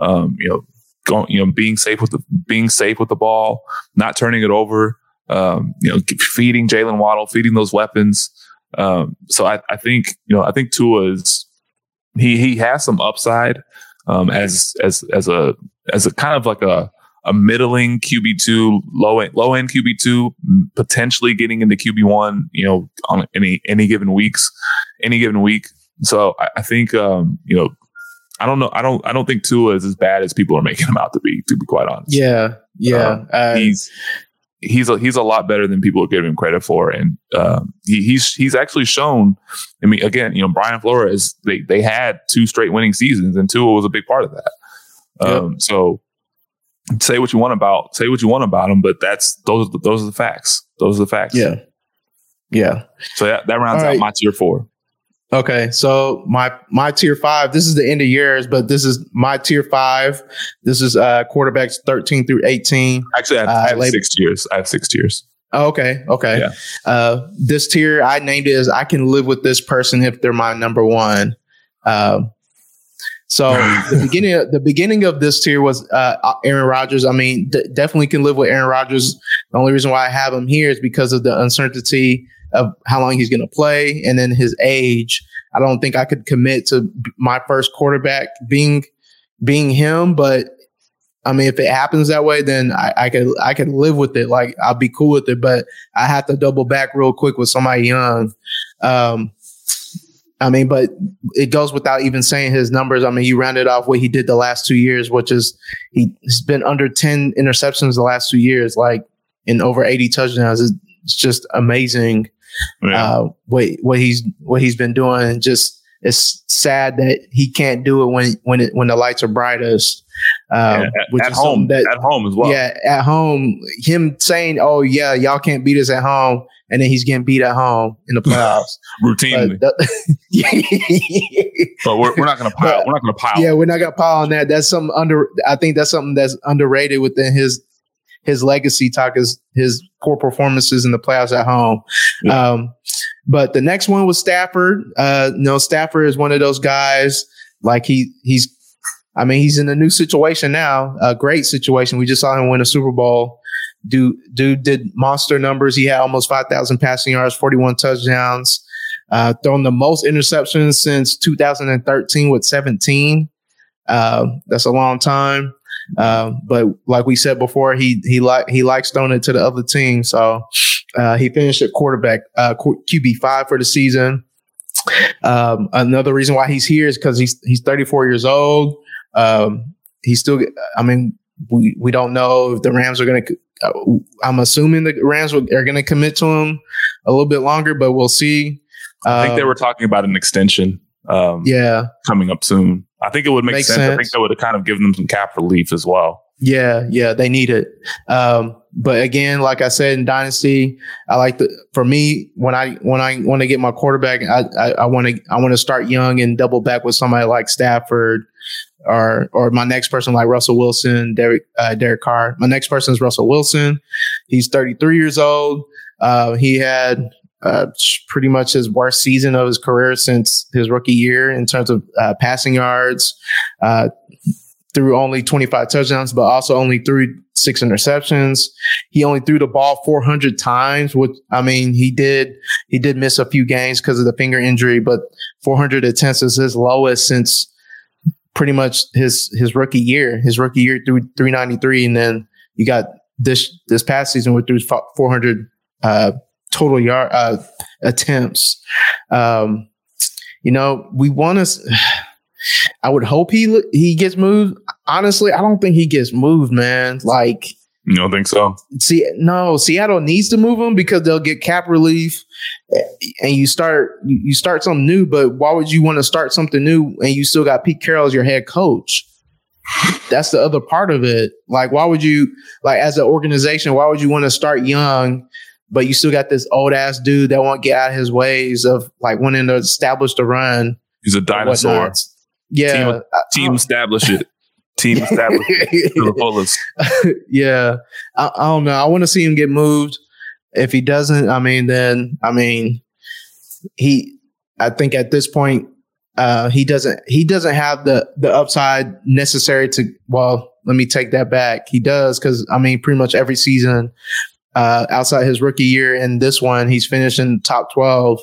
Um, you know, going, you know, being safe with the being safe with the ball, not turning it over um, you know, feeding Jaylen Waddle, feeding those weapons. Um, so I, I, think you know I think Tua is he he has some upside um, as as as a as a kind of like a a middling QB two, low end low end QB two, potentially getting into QB one. You know, on any any given weeks, any given week. So I, I think um, you know I don't know. I don't. I don't think Tua is as bad as people are making him out to be. To be quite honest. Yeah. Yeah. Um, he's he's a, he's a lot better than people give him credit for, and uh, he, he's he's actually shown. I mean, again, you know, Brian Flores they they had two straight winning seasons, and Tua was a big part of that. Um, yep. So say what you want about say what you want about him, but that's those are the, those are the facts. Those are the facts. Yeah, yeah. So that, that rounds out my tier four. Okay, so my my tier five. This is the end of years, but this is my tier five. This is uh quarterbacks thirteen through eighteen. Actually, I have, uh, I have six tiers. I have six tiers. Oh, okay, okay. Yeah. Uh, this tier I named it as I can live with this person if they're my number one. Uh, so the beginning of, the beginning of this tier was uh, Aaron Rodgers. I mean, d- definitely can live with Aaron Rodgers. The only reason why I have him here is because of the uncertainty of how long he's going to play and then his age. I don't think I could commit to my first quarterback being being him, but I mean, if it happens that way, then I, I could I could live with it. Like I'll be cool with it. But I have to double back real quick with somebody young. Um, I mean, but it goes without even saying his numbers. I mean, you rounded off what he did the last two years, which is he's been under 10 interceptions the last two years, like in over 80 touchdowns. It's just amazing yeah. uh, what what he's what he's been doing. Just it's sad that he can't do it when when it when the lights are brightest. Um, yeah, at, at home, that, at home as well. Yeah, at home, him saying, "Oh yeah, y'all can't beat us at home," and then he's getting beat at home in the playoffs routinely. But, but we're, we're not going to pile. But, we're not going to pile. Yeah, we're not going to pile on that. That's some under. I think that's something that's underrated within his his legacy talk is his poor performances in the playoffs at home. Yeah. Um, but the next one was Stafford. Uh, you know, Stafford is one of those guys like he he's I mean, he's in a new situation now, a great situation. We just saw him win a Super Bowl. Dude, dude did monster numbers. He had almost 5,000 passing yards, 41 touchdowns, uh, thrown the most interceptions since 2013 with 17. Uh, that's a long time. Uh, but like we said before, he he like he likes throwing it to the other team. So uh, he finished at quarterback uh, QB five for the season. Um, another reason why he's here is because he's he's 34 years old. Um, he's still. I mean, we we don't know if the Rams are going to. Uh, I'm assuming the Rams are going to commit to him a little bit longer, but we'll see. I think they um, were talking about an extension. Um, yeah, coming up soon. I think it would make sense. sense. I think that would have kind of given them some cap relief as well. Yeah, yeah, they need it. Um, but again, like I said in Dynasty, I like the for me when I when I want to get my quarterback, I I I want to I want to start young and double back with somebody like Stafford or or my next person like Russell Wilson, Derek uh, Derek Carr. My next person is Russell Wilson. He's 33 years old. Uh, he had uh, pretty much his worst season of his career since his rookie year in terms of uh, passing yards. Uh, threw only 25 touchdowns, but also only threw six interceptions. He only threw the ball 400 times. Which I mean, he did he did miss a few games because of the finger injury, but 400 attempts is his lowest since pretty much his his rookie year. His rookie year threw 393, and then you got this this past season with through 400 uh, total yard uh, attempts. Um, you know, we want to. I would hope he he gets moved. Honestly, I don't think he gets moved, man. Like, you don't think so? See, no, Seattle needs to move him because they'll get cap relief, and you start you start something new. But why would you want to start something new and you still got Pete Carroll as your head coach? That's the other part of it. Like, why would you like as an organization? Why would you want to start young? But you still got this old ass dude that won't get out of his ways of like wanting to establish the run. He's a dinosaur. Yeah. Team, team establish it. Team establish it to the fullest. yeah. I, I don't know. I want to see him get moved. If he doesn't, I mean, then I mean, he. I think at this point, uh, he doesn't. He doesn't have the the upside necessary to. Well, let me take that back. He does because I mean, pretty much every season uh, outside his rookie year and this one, he's finishing top twelve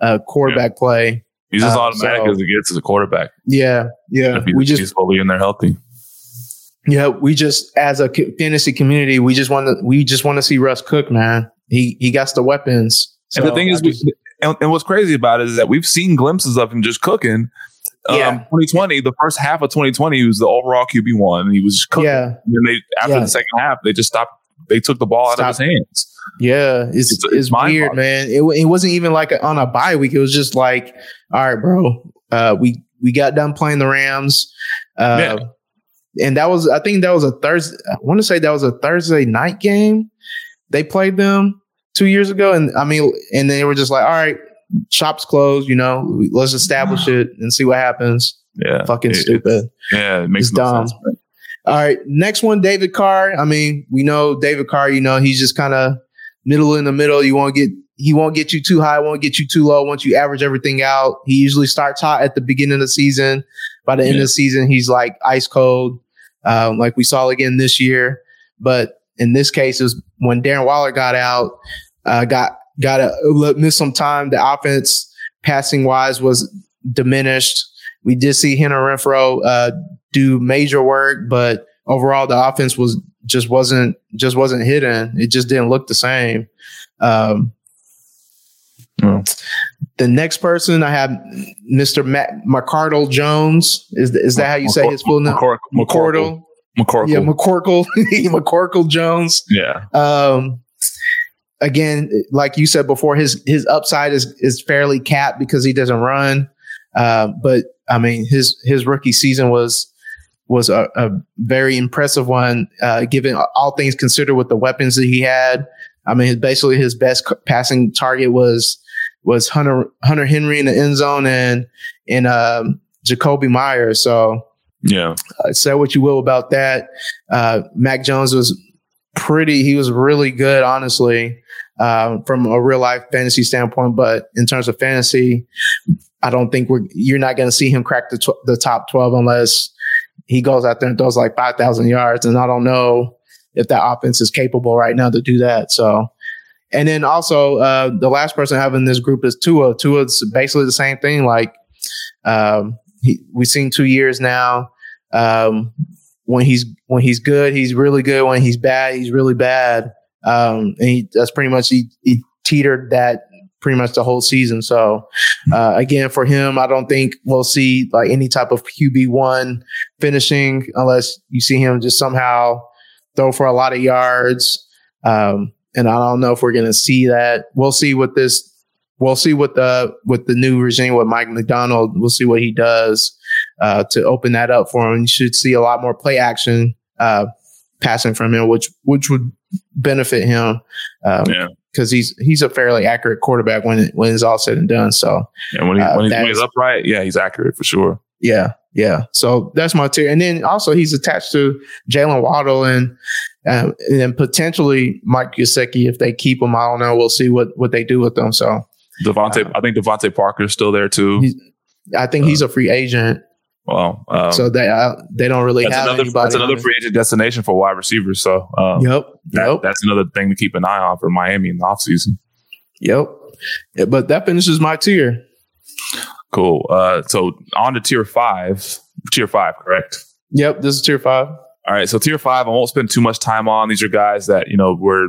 uh, quarterback yeah. play. He's just uh, automatic so, as it gets as a quarterback. Yeah, yeah. we just he's fully in there healthy. Yeah, we just as a fantasy community, we just want to we just want to see Russ cook, man. He he got the weapons. So and the thing is, just, we, and, and, what's crazy about it is that we've seen glimpses of him just cooking. Yeah. Um, 2020, the first half of 2020, he was the overall QB one. He was cooking. Yeah. And then they after yeah. the second half, they just stopped. They took the ball Stop. out of his hands. Yeah, it's it's, it's, it's weird, man. It, it wasn't even like a, on a bye week. It was just like, all right, bro. Uh, we we got done playing the Rams. Uh, yeah. and that was I think that was a Thursday. I want to say that was a Thursday night game. They played them two years ago, and I mean, and they were just like, all right, shops closed. You know, let's establish it and see what happens. Yeah, fucking it, stupid. Yeah, it makes no dumb. sense. All right, next one, David Carr. I mean, we know David Carr. You know, he's just kind of middle in the middle. You won't get he won't get you too high, won't get you too low. Once you average everything out, he usually starts hot at the beginning of the season. By the yeah. end of the season, he's like ice cold, um, like we saw again this year. But in this case, is when Darren Waller got out, uh, got got a miss some time. The offense passing wise was diminished. We did see Hunter Renfrow uh, do major work, but overall the offense was just wasn't just wasn't hidden. It just didn't look the same. Um, the next person I have Mr. Matt McCardle Jones. Is is that how you say his full name? McCor- McCordle. McCorkle. Yeah, McCorkle. McCorkle Jones. Yeah. Um, again, like you said before, his his upside is is fairly capped because he doesn't run. Uh, but I mean, his his rookie season was was a, a very impressive one, uh, given all things considered with the weapons that he had. I mean, basically his best passing target was was Hunter Hunter Henry in the end zone and and um, Jakobi Meyers. So Yeah. uh, say what you will about that. Uh, Mac Jones was pretty. He was really good, honestly, uh, from a real life fantasy standpoint. But in terms of fantasy, I don't think we're. You're not going to see him crack the tw- the top twelve unless he goes out there and throws like five thousand yards. And I don't know if that offense is capable right now to do that. So. And then also uh, the last person I have in this group is Tua. Tua's basically the same thing. Like um, he, we've seen two years now. Um, when he's when he's good, he's really good. When he's bad, he's really bad. Um, and he, that's pretty much he, he teetered that pretty much the whole season. So uh, again, for him, I don't think we'll see like any type of QB one finishing unless you see him just somehow throw for a lot of yards. Um, and I don't know if we're going to see that. We'll see what this. We'll see what the with the new regime with Mike McDaniel. We'll see what he does uh, to open that up for him. You should see a lot more play action uh, passing from him, which which would benefit him because Yeah. He's he's a fairly accurate quarterback when it, when it's all said and done. So And when, he, Uh, when, he's, when he's upright, yeah, he's accurate for sure. yeah, yeah. So that's my tier. And then also he's attached to Jaylen Waddle and um, and then potentially Mike Gesicki if they keep him. I don't know. We'll see what what they do with them. So DeVante, Uh, I think DeVante Parker's still there too. I think he's a free agent. Well, um, so they uh, they don't really that's have another anybody. that's another free agent destination for wide receivers. So um, Yep. that, Yep. that's another thing to keep an eye on for Miami in the offseason. Yep. Yeah, but that finishes my tier. Cool. Uh, so on to tier five. Tier five, correct? Yep. This is tier five. All right. So tier five, I won't spend too much time on. These are guys that you know were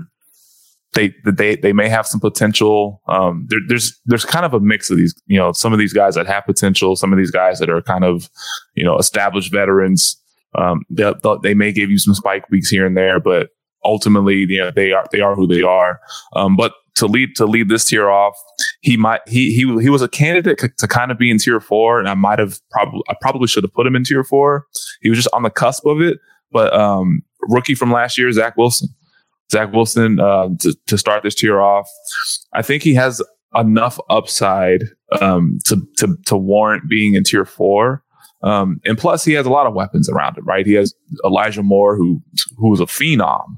they they they may have some potential. Um, there, there's there's kind of a mix of these. You know, some of these guys that have potential, some of these guys that are kind of you know established veterans. Um, they they may give you some spike weeks here and there, but ultimately, you know, they are they are who they are. Um, but to lead to lead this tier off, he might he he he was a candidate to kind of be in tier four, and I might have probably I probably should have put him in tier four. He was just on the cusp of it, but um, rookie from last year, Zach Wilson. Zach Wilson uh, to to start this tier off, I think he has enough upside um, to to to warrant being in tier four. Um, and plus, he has a lot of weapons around him, right? He has Elijah Moore, who who was a phenom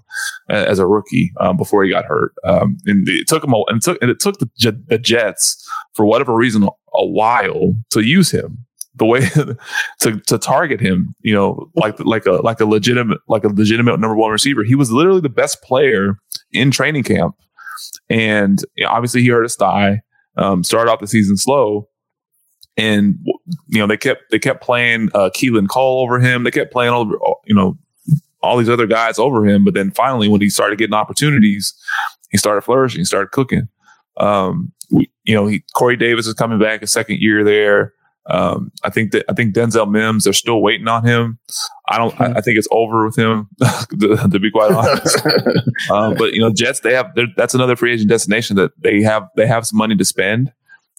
as a rookie um, before he got hurt. Um, and it took him a, and took and it took the, the Jets for whatever reason a while to use him the way to to target him. You know, like like a like a legitimate like a legitimate number one receiver. He was literally the best player in training camp, and you know, obviously he hurt his thigh. Um, started off the season slow, and you know they kept they kept playing uh, Keelan Cole over him. They kept playing over you know all these other guys over him. But then finally, when he started getting opportunities, he started flourishing. He started cooking. Um, we, you know, he Corey Davis is coming back a second year there. Um, I think that I think Denzel Mims they're still waiting on him. I don't. I, I think it's over with him. to, to be quite honest, um, but you know, Jets they have that's another free agent destination that they have they have some money to spend,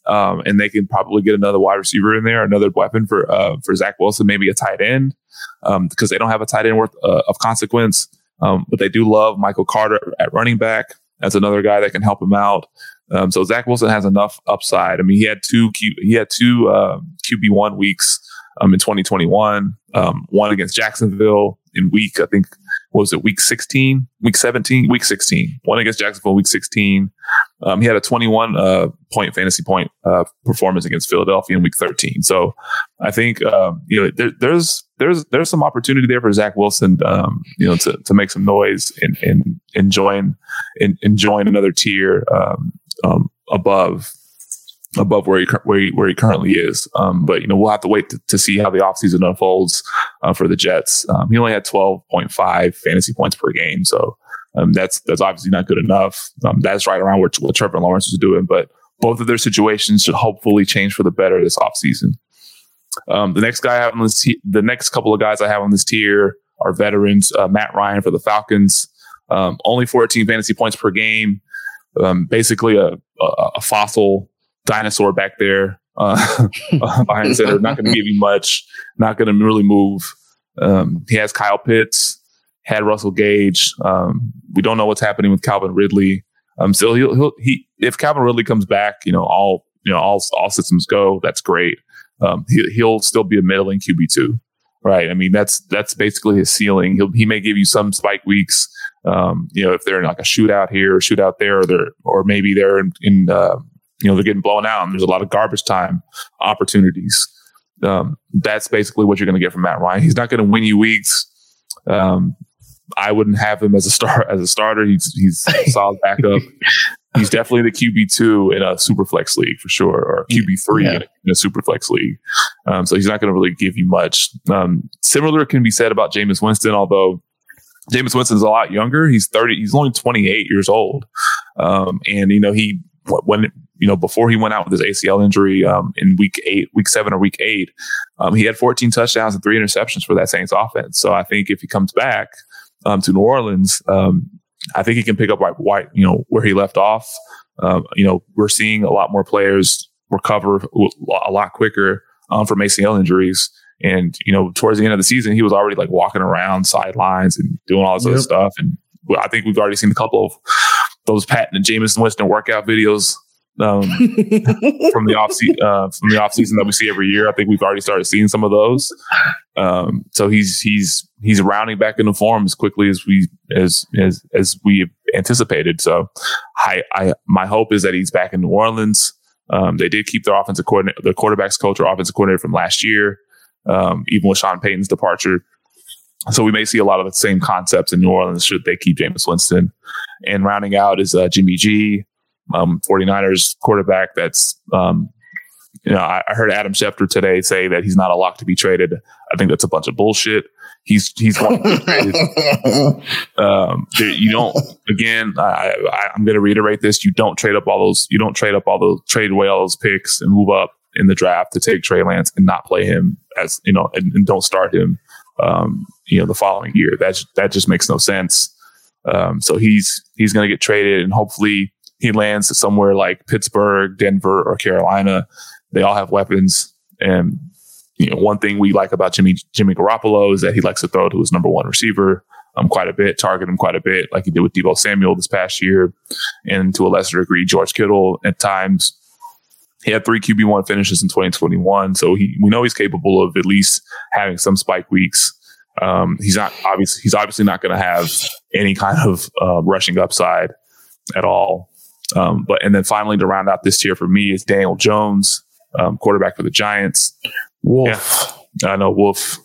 um, and they can probably get another wide receiver in there, another weapon for uh, for Zach Wilson, maybe a tight end, um, because they don't have a tight end worth uh, of consequence. Um, but they do love Michael Carter at running back. That's another guy that can help him out. Um, so Zach Wilson has enough upside. I mean, he had two Q, he had two uh, QB one weeks um, in 2021. Um, one against Jacksonville in week I think was it week 16, week 17, week 16. One against Jacksonville week 16. Um, he had a 21 uh, point fantasy point uh, performance against Philadelphia in week 13. So I think um, you know there, there's there's there's some opportunity there for Zach Wilson, um, you know, to, to make some noise and and enjoying and enjoying another tier um, um, above above where he where he, where he currently is. Um, but you know, we'll have to wait to, to see how the offseason unfolds uh, for the Jets. Um, he only had 12.5 fantasy points per game, so um, that's that's obviously not good enough. Um, that's right around what, what Trevor Lawrence was doing, but both of their situations should hopefully change for the better this offseason. Um, the next guy I have on this, the next couple of guys I have on this tier are veterans. Uh, Matt Ryan for the Falcons, um, only 14 fantasy points per game. Um, basically a, a, a, fossil dinosaur back there uh, behind center. Not going to give you much. Not going to really move. Um, he has Kyle Pitts, had Russell Gage. Um, we don't know what's happening with Calvin Ridley. Um, so he'll, he'll he if Calvin Ridley comes back, you know all you know all all systems go. That's great. Um, he, he'll still be a middling QB two, right? I mean that's that's basically his ceiling. He'll he may give you some spike weeks. Um, you know if they're in like a shootout here or shootout there, or they're or maybe they're in, in uh, you know they're getting blown out and there's a lot of garbage time opportunities. Um, that's basically what you're going to get from Matt Ryan. He's not going to win you weeks. Um, I wouldn't have him as a star as a starter. He's he's solid backup. he's definitely the QB two in a super flex league for sure, or QB three yeah. in, a, in, a, super flex league. Um, so he's not going to really give you much. Um, similar can be said about Jameis Winston, although Jameis Winston is a lot younger. He's thirty. He's only twenty eight years old, um, and you know he when you know before he went out with his ACL injury um, in week eight, week seven or week eight, um, he had 14 touchdowns and three interceptions for that Saints offense. So I think if he comes back, um, to New Orleans, um, I think he can pick up right, right, you know, where he left off. Um, you know, we're seeing a lot more players recover a lot quicker um, from ACL injuries. And, you know, towards the end of the season, he was already like walking around sidelines and doing all this yep. other stuff. And I think we've already seen a couple of those Pat and Jameis Winston workout videos um, from the off se- uh, from the off season that we see every year. I think we've already started seeing some of those. Um, so he's he's he's rounding back into form as quickly as we as as as we anticipated. So I, I my hope is that he's back in New Orleans. Um, they did keep their offensive coordinator, the quarterbacks coach or offensive coordinator from last year, um, even with Sean Payton's departure. So we may see a lot of the same concepts in New Orleans should they keep Jameis Winston. And rounding out is uh, Jimmy G, um, 49ers quarterback that's, um, you know, I, I, heard Adam Schefter today say that he's not a lock to be traded. I think that's a bunch of bullshit. He's he's going. um, you don't. Again, I, I, I'm going to reiterate this: you don't trade up all those. You don't trade up all those trade away all those picks and move up in the draft to take Trey Lance and not play him as you know and, and don't start him. Um, you know, the following year. That that just makes no sense. Um, so he's he's going to get traded, and hopefully he lands somewhere like Pittsburgh, Denver, or Carolina. They all have weapons. And you know, one thing we like about Jimmy Jimmy Garoppolo is that he likes to throw to his number one receiver um, quite a bit, target him quite a bit, like he did with Deebo Samuel this past year, and to a lesser degree, George Kittle at times. He had three QB one finishes in 2021, so he we know he's capable of at least having some spike weeks. Um, he's not obviously he's obviously not going to have any kind of uh, rushing upside at all. Um, but and then finally to round out this tier for me is Daniel Jones, um, quarterback for the Giants. Wolf. Yeah, I know Wolf.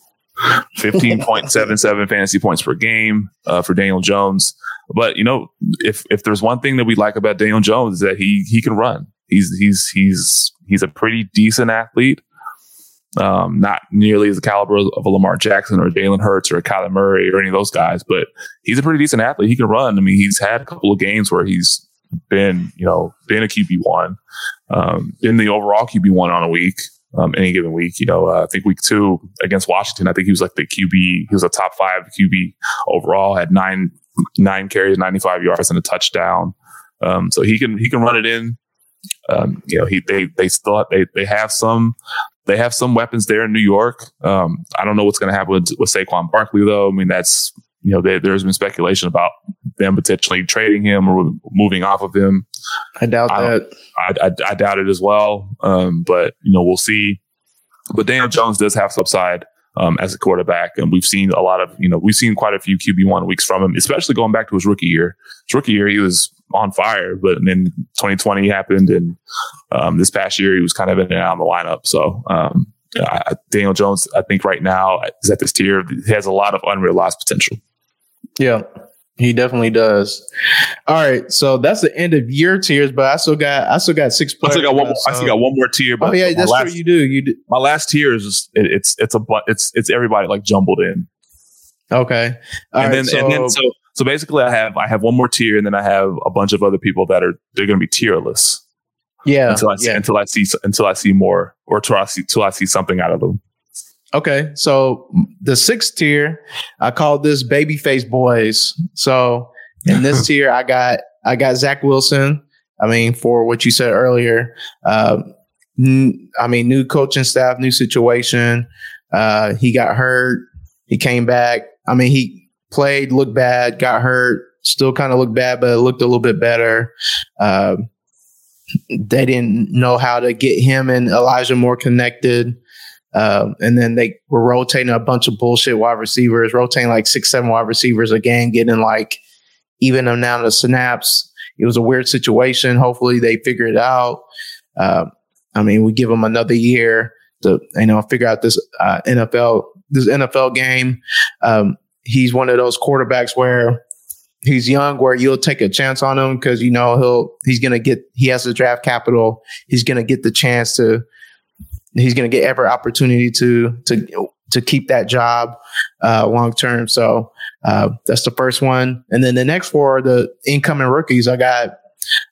15.77 fantasy points per game uh, for Daniel Jones. But you know, if if there's one thing that we like about Daniel Jones is that he he can run. He's he's he's he's a pretty decent athlete. Um, not nearly as the caliber of a Lamar Jackson or Jalen Hurts or a Kyler Murray or any of those guys, but he's a pretty decent athlete. He can run. I mean, he's had a couple of games where he's been, you know, been a QB one, um, in the overall QB one on a week, um, any given week. You know, uh, I think week two against Washington, I think he was like the QB. He was a top five QB overall. Had nine nine carries, ninety five yards, and a touchdown. Um, so he can he can run it in. Um, you know, he they they still they they have some they have some weapons there in New York. Um, I don't know what's going to happen with, with Saquon Barkley though. I mean, that's you know, they, there's been speculation about them potentially trading him or moving off of him. I doubt I, that. I, I, I, doubt it as well. Um, but you know, we'll see. But Daniel Jones does have upside um, as a quarterback, and we've seen a lot of you know we've seen quite a few QB one weeks from him, especially going back to his rookie year. His rookie year, he was on fire, but then 2020 happened, and um, this past year he was kind of in and out of the lineup. So. Um, Daniel Jones, I think right now is at this tier. He has a lot of unrealized potential. Yeah, he definitely does. All right, so that's the end of your tiers, but I still got I still got six players. I still got one. More, so. I still got one more tier. But oh yeah, that's last, true. You do. You do. My last tier is just, it, it's it's a it's it's everybody like jumbled in. Okay, All and right, then so, and then so so basically I have I have one more tier, and then I have a bunch of other people that are they're going to be tierless. Yeah. Until I see, yeah. until I see until I see more or until I see until I see something out of them. Okay, so the sixth tier, I call this babyface boys. So in this tier, I got I got Zach Wilson. I mean, for what you said earlier, uh, n- I mean, new coaching staff, new situation. Uh, he got hurt. He came back. I mean, he played, looked bad, got hurt, still kind of looked bad, but it looked a little bit better. Uh, they didn't know how to get him and Elijah Moore connected. Um, and then they were rotating a bunch of bullshit wide receivers, rotating like six, seven wide receivers again, getting like even them amount of snaps. It was a weird situation. Hopefully they figure it out. Uh, I mean, we give them another year to, you know, figure out this uh, NFL, this NFL game. Um, he's one of those quarterbacks where he's young, where you'll take a chance on him because you know he'll he's gonna get he has the draft capital. He's gonna get the chance to he's going to get every opportunity to to to keep that job uh, long term. So uh, that's the first one, and then the next four are the incoming rookies. I got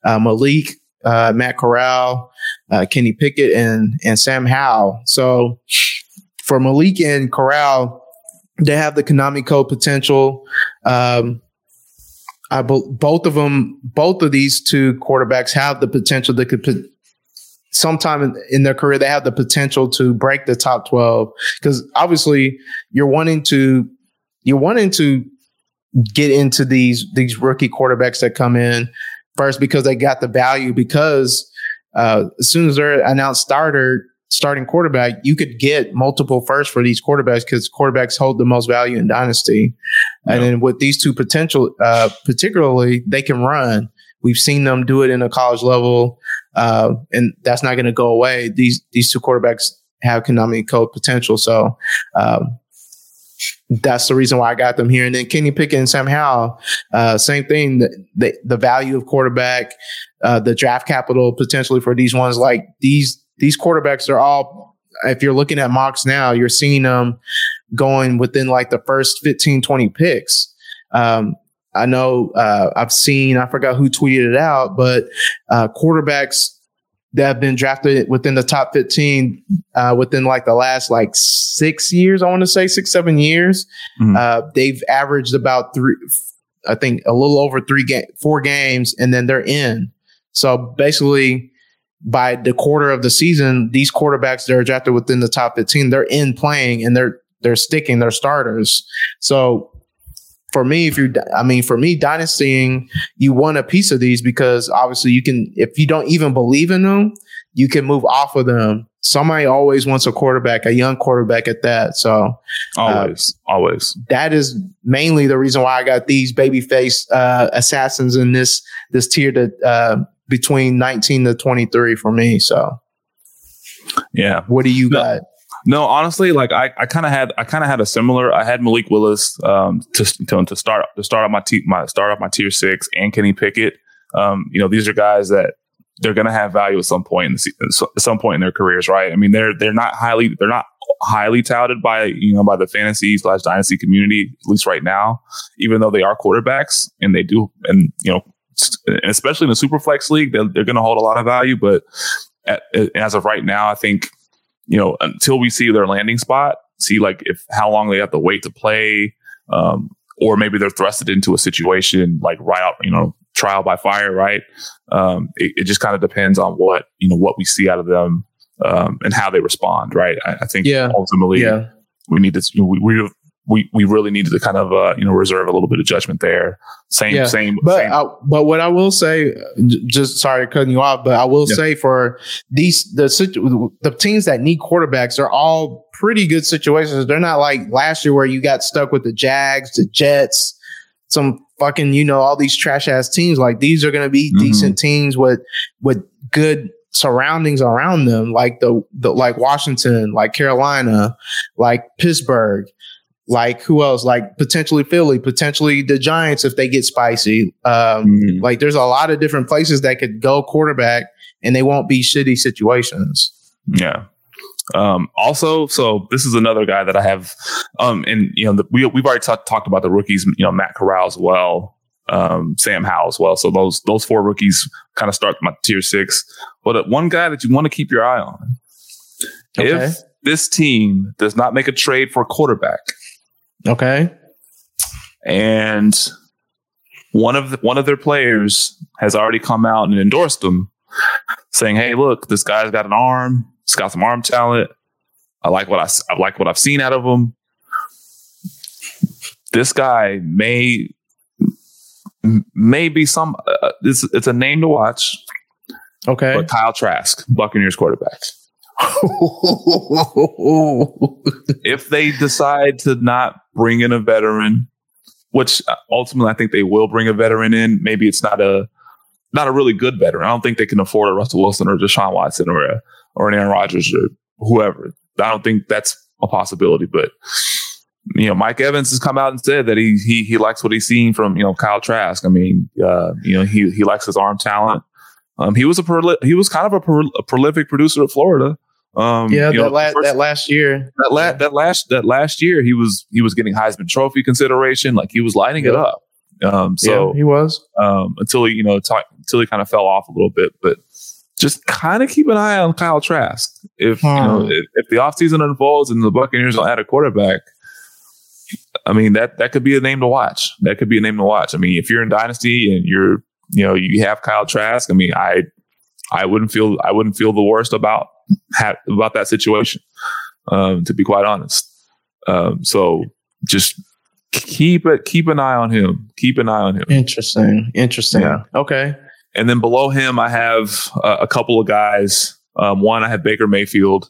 uh, Malik, uh, Matt Corral, uh, Kenny Pickett, and and Sam Howell. So for Malik and Corral, they have the Konami code potential. Um, I bo- both of them, both of these two quarterbacks have the potential that could put sometime in, their career they have the potential to break the top 12 because obviously you're wanting to you're wanting to get into these these rookie quarterbacks that come in first because they got the value because uh, as soon as they're announced starter starting quarterback you could get multiple firsts for these quarterbacks because quarterbacks hold the most value in dynasty. Yeah. and then with these two potential uh, particularly they can run we've seen them do it in a college level uh, and that's not going to go away. These these two quarterbacks have Konami code potential, so um, that's the reason why I got them here. And then Kenny Pickett and Sam Howell, uh, same thing. The, the, the value of quarterback, uh, the draft capital potentially for these ones. Like these these quarterbacks are all. If you're looking at mocks now, you're seeing them going within like the first 15, 20 picks. Um, I know uh, I've seen, I forgot who tweeted it out, but uh, quarterbacks that have been drafted within the top 15 uh, within like the last like six years, I want to say six, seven years, mm-hmm. they've averaged about three, I think a little over three, ga- four games, and then they're in. So basically, by the quarter of the season, these quarterbacks that are drafted within the top 15, they're in playing and they're they're sticking, they're starters. So for me, if you, I mean, for me, dynastying, you want a piece of these because obviously you can, if you don't even believe in them, you can move off of them. Somebody always wants a quarterback, a young quarterback at that. So always, uh, always. That is mainly the reason why I got these babyface uh, assassins in this this tier to uh, between 19 to 23 for me. So yeah, what do you no. got? No, honestly, like I, I kind of had, I kind of had a similar. I had Malik Willis um, to, to to start to start off my t- my start off my tier six and Kenny Pickett. Um, you know, these are guys that they're going to have value at some point in the, at some point in their careers, right? I mean, they're they're not highly they're not highly touted by you know by the fantasy slash dynasty community at least right now, even though they are quarterbacks and they do and you know especially in the super flex league they're, they're going to hold a lot of value, but at, as of right now, I think you know, until we see their landing spot, see like if how long they have to wait to play, um, or maybe they're thrusted into a situation like right out, you know, trial by fire, right? Um, it, it, just kind of depends on what you know what we see out of them um, and how they respond, right? I, I think yeah. ultimately yeah. we need to we, we we we really needed to kind of uh, you know reserve a little bit of judgment there. Same, yeah. same. But same. I, but what I will say, just sorry cutting you off, but I will yeah. say for these the the teams that need quarterbacks are all pretty good situations. They're not like last year where you got stuck with the Jags, the Jets, some fucking you know all these trash ass teams. Like these are going to be mm-hmm. decent teams with with good surroundings around them, like the, the like Washington, like Carolina, like Pittsburgh like who else? Like potentially Philly, potentially the Giants if they get spicy. Um, mm-hmm. Like there's a lot of different places that could go quarterback, and they won't be shitty situations. Yeah. Um, also, so this is another guy that I have, um, and you know, the, we we've already t- talked about the rookies. You know, Matt Corral as well. um, Sam Howell as well. So those those four rookies kind of start my tier six. But uh, one guy that you want to keep your eye on, Okay. if this team does not make a trade for a quarterback, Okay. and one of the, one of their players has already come out and endorsed them, saying, "Hey, look, this guy's got an arm. He's got some arm talent. I like what I, I like what I've seen out of him. This guy may may be some. Uh, it's it's a name to watch, Okay. but Kyle Trask, Buccaneers quarterback. if they decide to not bring in a veteran, which uh, ultimately I think they will bring a veteran in, maybe it's not a not a really good veteran. I don't think they can afford a Russell Wilson or Deshaun Watson or a, or an Aaron Rodgers or whoever. I don't think that's a possibility. But you know, Mike Evans has come out and said that he he he likes what he's seen from you know Kyle Trask. I mean, uh, you know, he he likes his arm talent. Um, he was a proli- he was kind of a, a prolific producer at Florida. Um, yeah, you know, that, la- first- that last year. that, la- that last that last year he was he was getting Heisman Trophy consideration, like he was lighting it up. Um, so yeah, he was. um, until he you know ta- until he kind of fell off a little bit, but just kind of keep an eye on Kyle Trask. If you know Hmm. if, if the offseason unfolds and the Buccaneers don't add a quarterback, I mean that that could be a name to watch. That could be a name to watch. I mean, if you're in Dynasty and you're you know you have Kyle Trask, I mean I I wouldn't feel I wouldn't feel the worst about ha- about that situation. Um, to be quite honest. Um, so just keep it keep an eye on him. Keep an eye on him. Interesting. Interesting. Yeah. Okay. And then below him, I have uh, a couple of guys. Um, one, I have Baker Mayfield.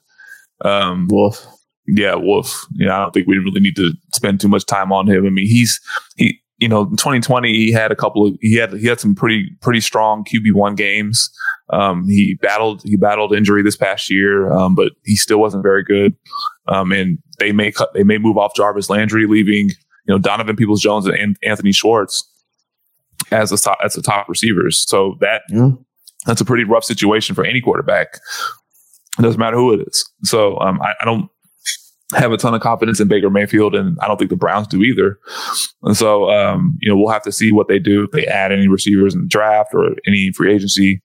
Um, Wolf. yeah, Wolf. Yeah, I don't think we really need to spend too much time on him. I mean, he's he. You know, in 2020, he had a couple of he had he had some pretty pretty strong QB one games. Um, he battled he battled injury this past year, um, but he still wasn't very good. Um, and they may cut they may move off Jarvis Landry, leaving you know Donovan Peoples Jones and Anthony Schwartz as a top, as the top receivers. So that Yeah. that's a pretty rough situation for any quarterback. It doesn't matter who it is. So um, I, I don't have a ton of confidence in Baker Mayfield, and I don't think the Browns do either. And so um, you know we'll have to see what they do if they add any receivers in the draft or any free agency.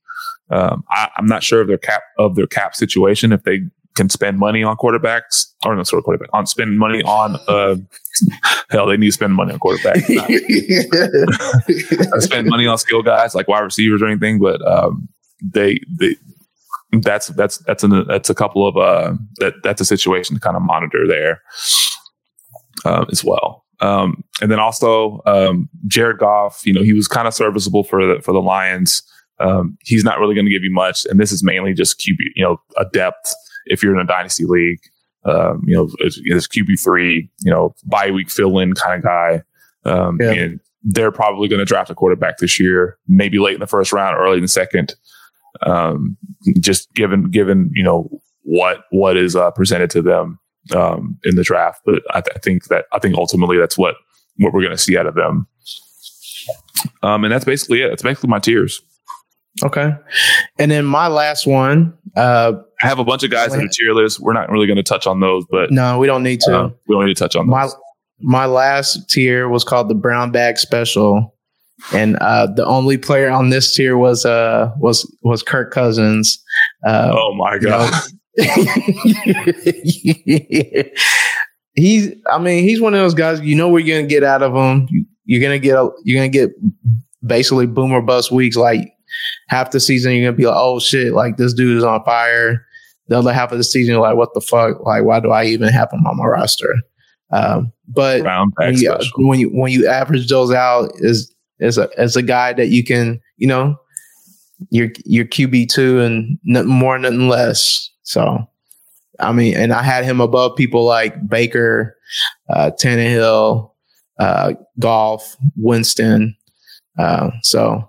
Um, I, I'm not sure of their cap of their cap situation if they can spend money on quarterbacks or no, sorry, quarterback on spend money on. Uh, hell, they need to spend money on quarterbacks. spend money on skill guys like wide receivers or anything, but um, they they that's that's that's an, that's a couple of uh that that's a situation to kind of monitor there um, as well. Um, and then also um, Jared Goff, you know, he was kind of serviceable for the for the Lions. Um, he's not really going to give you much, and this is mainly just QB, you know, a depth if you're in a dynasty league. Um, you know, it's, it's QB three, you know, bye week fill in kind of guy. Um, Yeah. And they're probably going to draft a quarterback this year, maybe late in the first round, early in the second. Um, just given given you know what what is uh, presented to them um, in the draft, but I, th- I think that I think ultimately that's what what we're going to see out of them. Um, and that's basically it. That's basically my tiers. okay. And then my last one. Uh, I have a bunch of guys that are tier lists. We're not really going to touch on those, but no, we don't need to. uh, we don't need to touch on my those. my last tier was called the brown bag special and uh the only player on this tier was uh was was kirk cousins uh oh my god! he's i mean he's one of those guys you know what you're gonna get out of him. You're gonna get a, you're gonna get basically boomer bust weeks like half the season you're gonna be like oh shit like this dude is on fire. The other half of the season you're like what the fuck? Like why do i even have him on my roster? Um but when you, when you when you average those out is is a as a guy that you can you know your your QB two and nothing more nothing less. So I mean, and I had him above people like Baker, uh, Tannehill, uh, Goff, Winston. Uh, so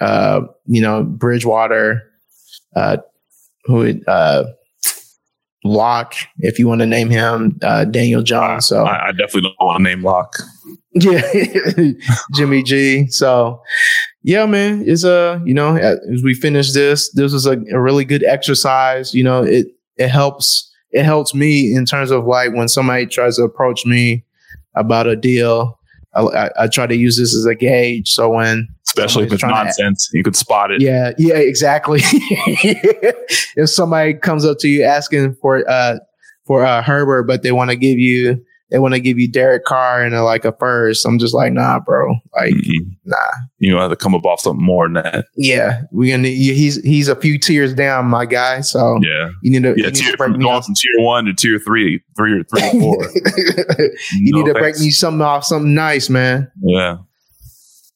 uh, you know Bridgewater, uh, who uh, Lock, if you want to name him, uh, Daniel John. So I, I definitely don't want to name Lock. yeah, Jimmy G. So, yeah, man, it's a you know as we finish this, this was a, a really good exercise. You know, it it helps it helps me in terms of like when somebody tries to approach me about a deal. I, I, I try to use this as a gauge. So when especially if it's nonsense, you could spot it. Yeah, yeah, exactly. if somebody comes up to you asking for uh for uh Herbert, but they want to give you they want to give you Derek Carr and a, like a first. I'm just like, nah, bro. Like, mm-hmm. nah. You know, have to come up off something more than that. Yeah, we gonna. He's he's a few tiers down, my guy. So yeah, you need to yeah. You tier, from going from tier one to tier three, three or three or four. you no need to break me something off, something nice, man. Yeah.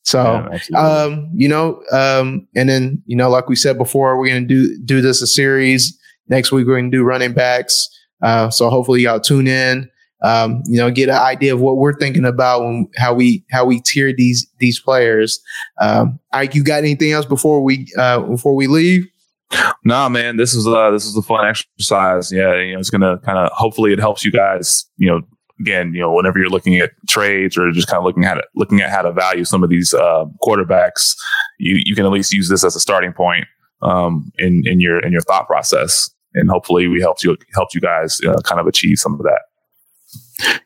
So, yeah, um, you know, um, and then you know, like we said before, we're gonna do do this a series next week. We're gonna do running backs. Uh, so hopefully y'all tune in um, you know, get an idea of what we're thinking about when how we how we tier these these players. Um, Ike, you got anything else before we uh, before we leave? Nah, man, this is uh this is a fun exercise. Yeah, you know, it's gonna kind of hopefully it helps you guys. You know, again, you know, whenever you're looking at trades or just kind of looking at it, looking at how to value some of these uh, quarterbacks, you you can at least use this as a starting point um, in in your in your thought process, and hopefully we helped you helped you guys uh, kind of achieve some of that.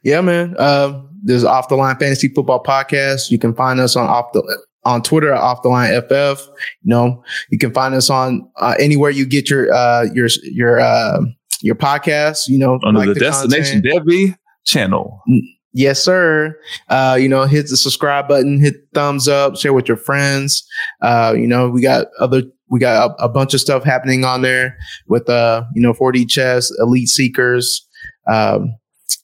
Yeah, man. Uh, there's Off the Line Fantasy Football Podcast. You can find us on off the on Twitter Off the Line FF. You know, you can find us on uh, anywhere you get your uh, your your uh, your podcast. You know, under like the, the, Destination Devy channel. Mm, yes, sir. Uh, you know, hit the subscribe button, hit thumbs up, share with your friends. Uh, you know, we got other we got a, a bunch of stuff happening on there with uh, you know, 4D chess, elite seekers. Um,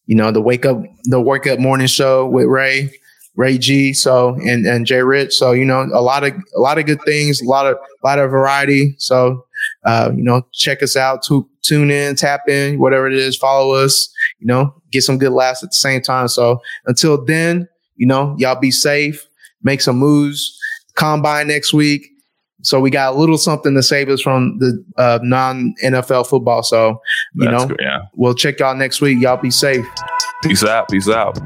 you know, the wake up, the wake up morning show with Ray, Ray G. So and and Jay Rich. So you know, a lot of a lot of good things, a lot of a lot of variety. So uh, you know, check us out, to, tune in, tap in, whatever it is, follow us. You know, get some good laughs at the same time. So until then, you know, y'all be safe, make some moves. Combine next week. So we got a little something to save us from the uh, non NFL football. So, you That's know, good, yeah. we'll check y'all next week. Y'all be safe. Peace out. Peace out.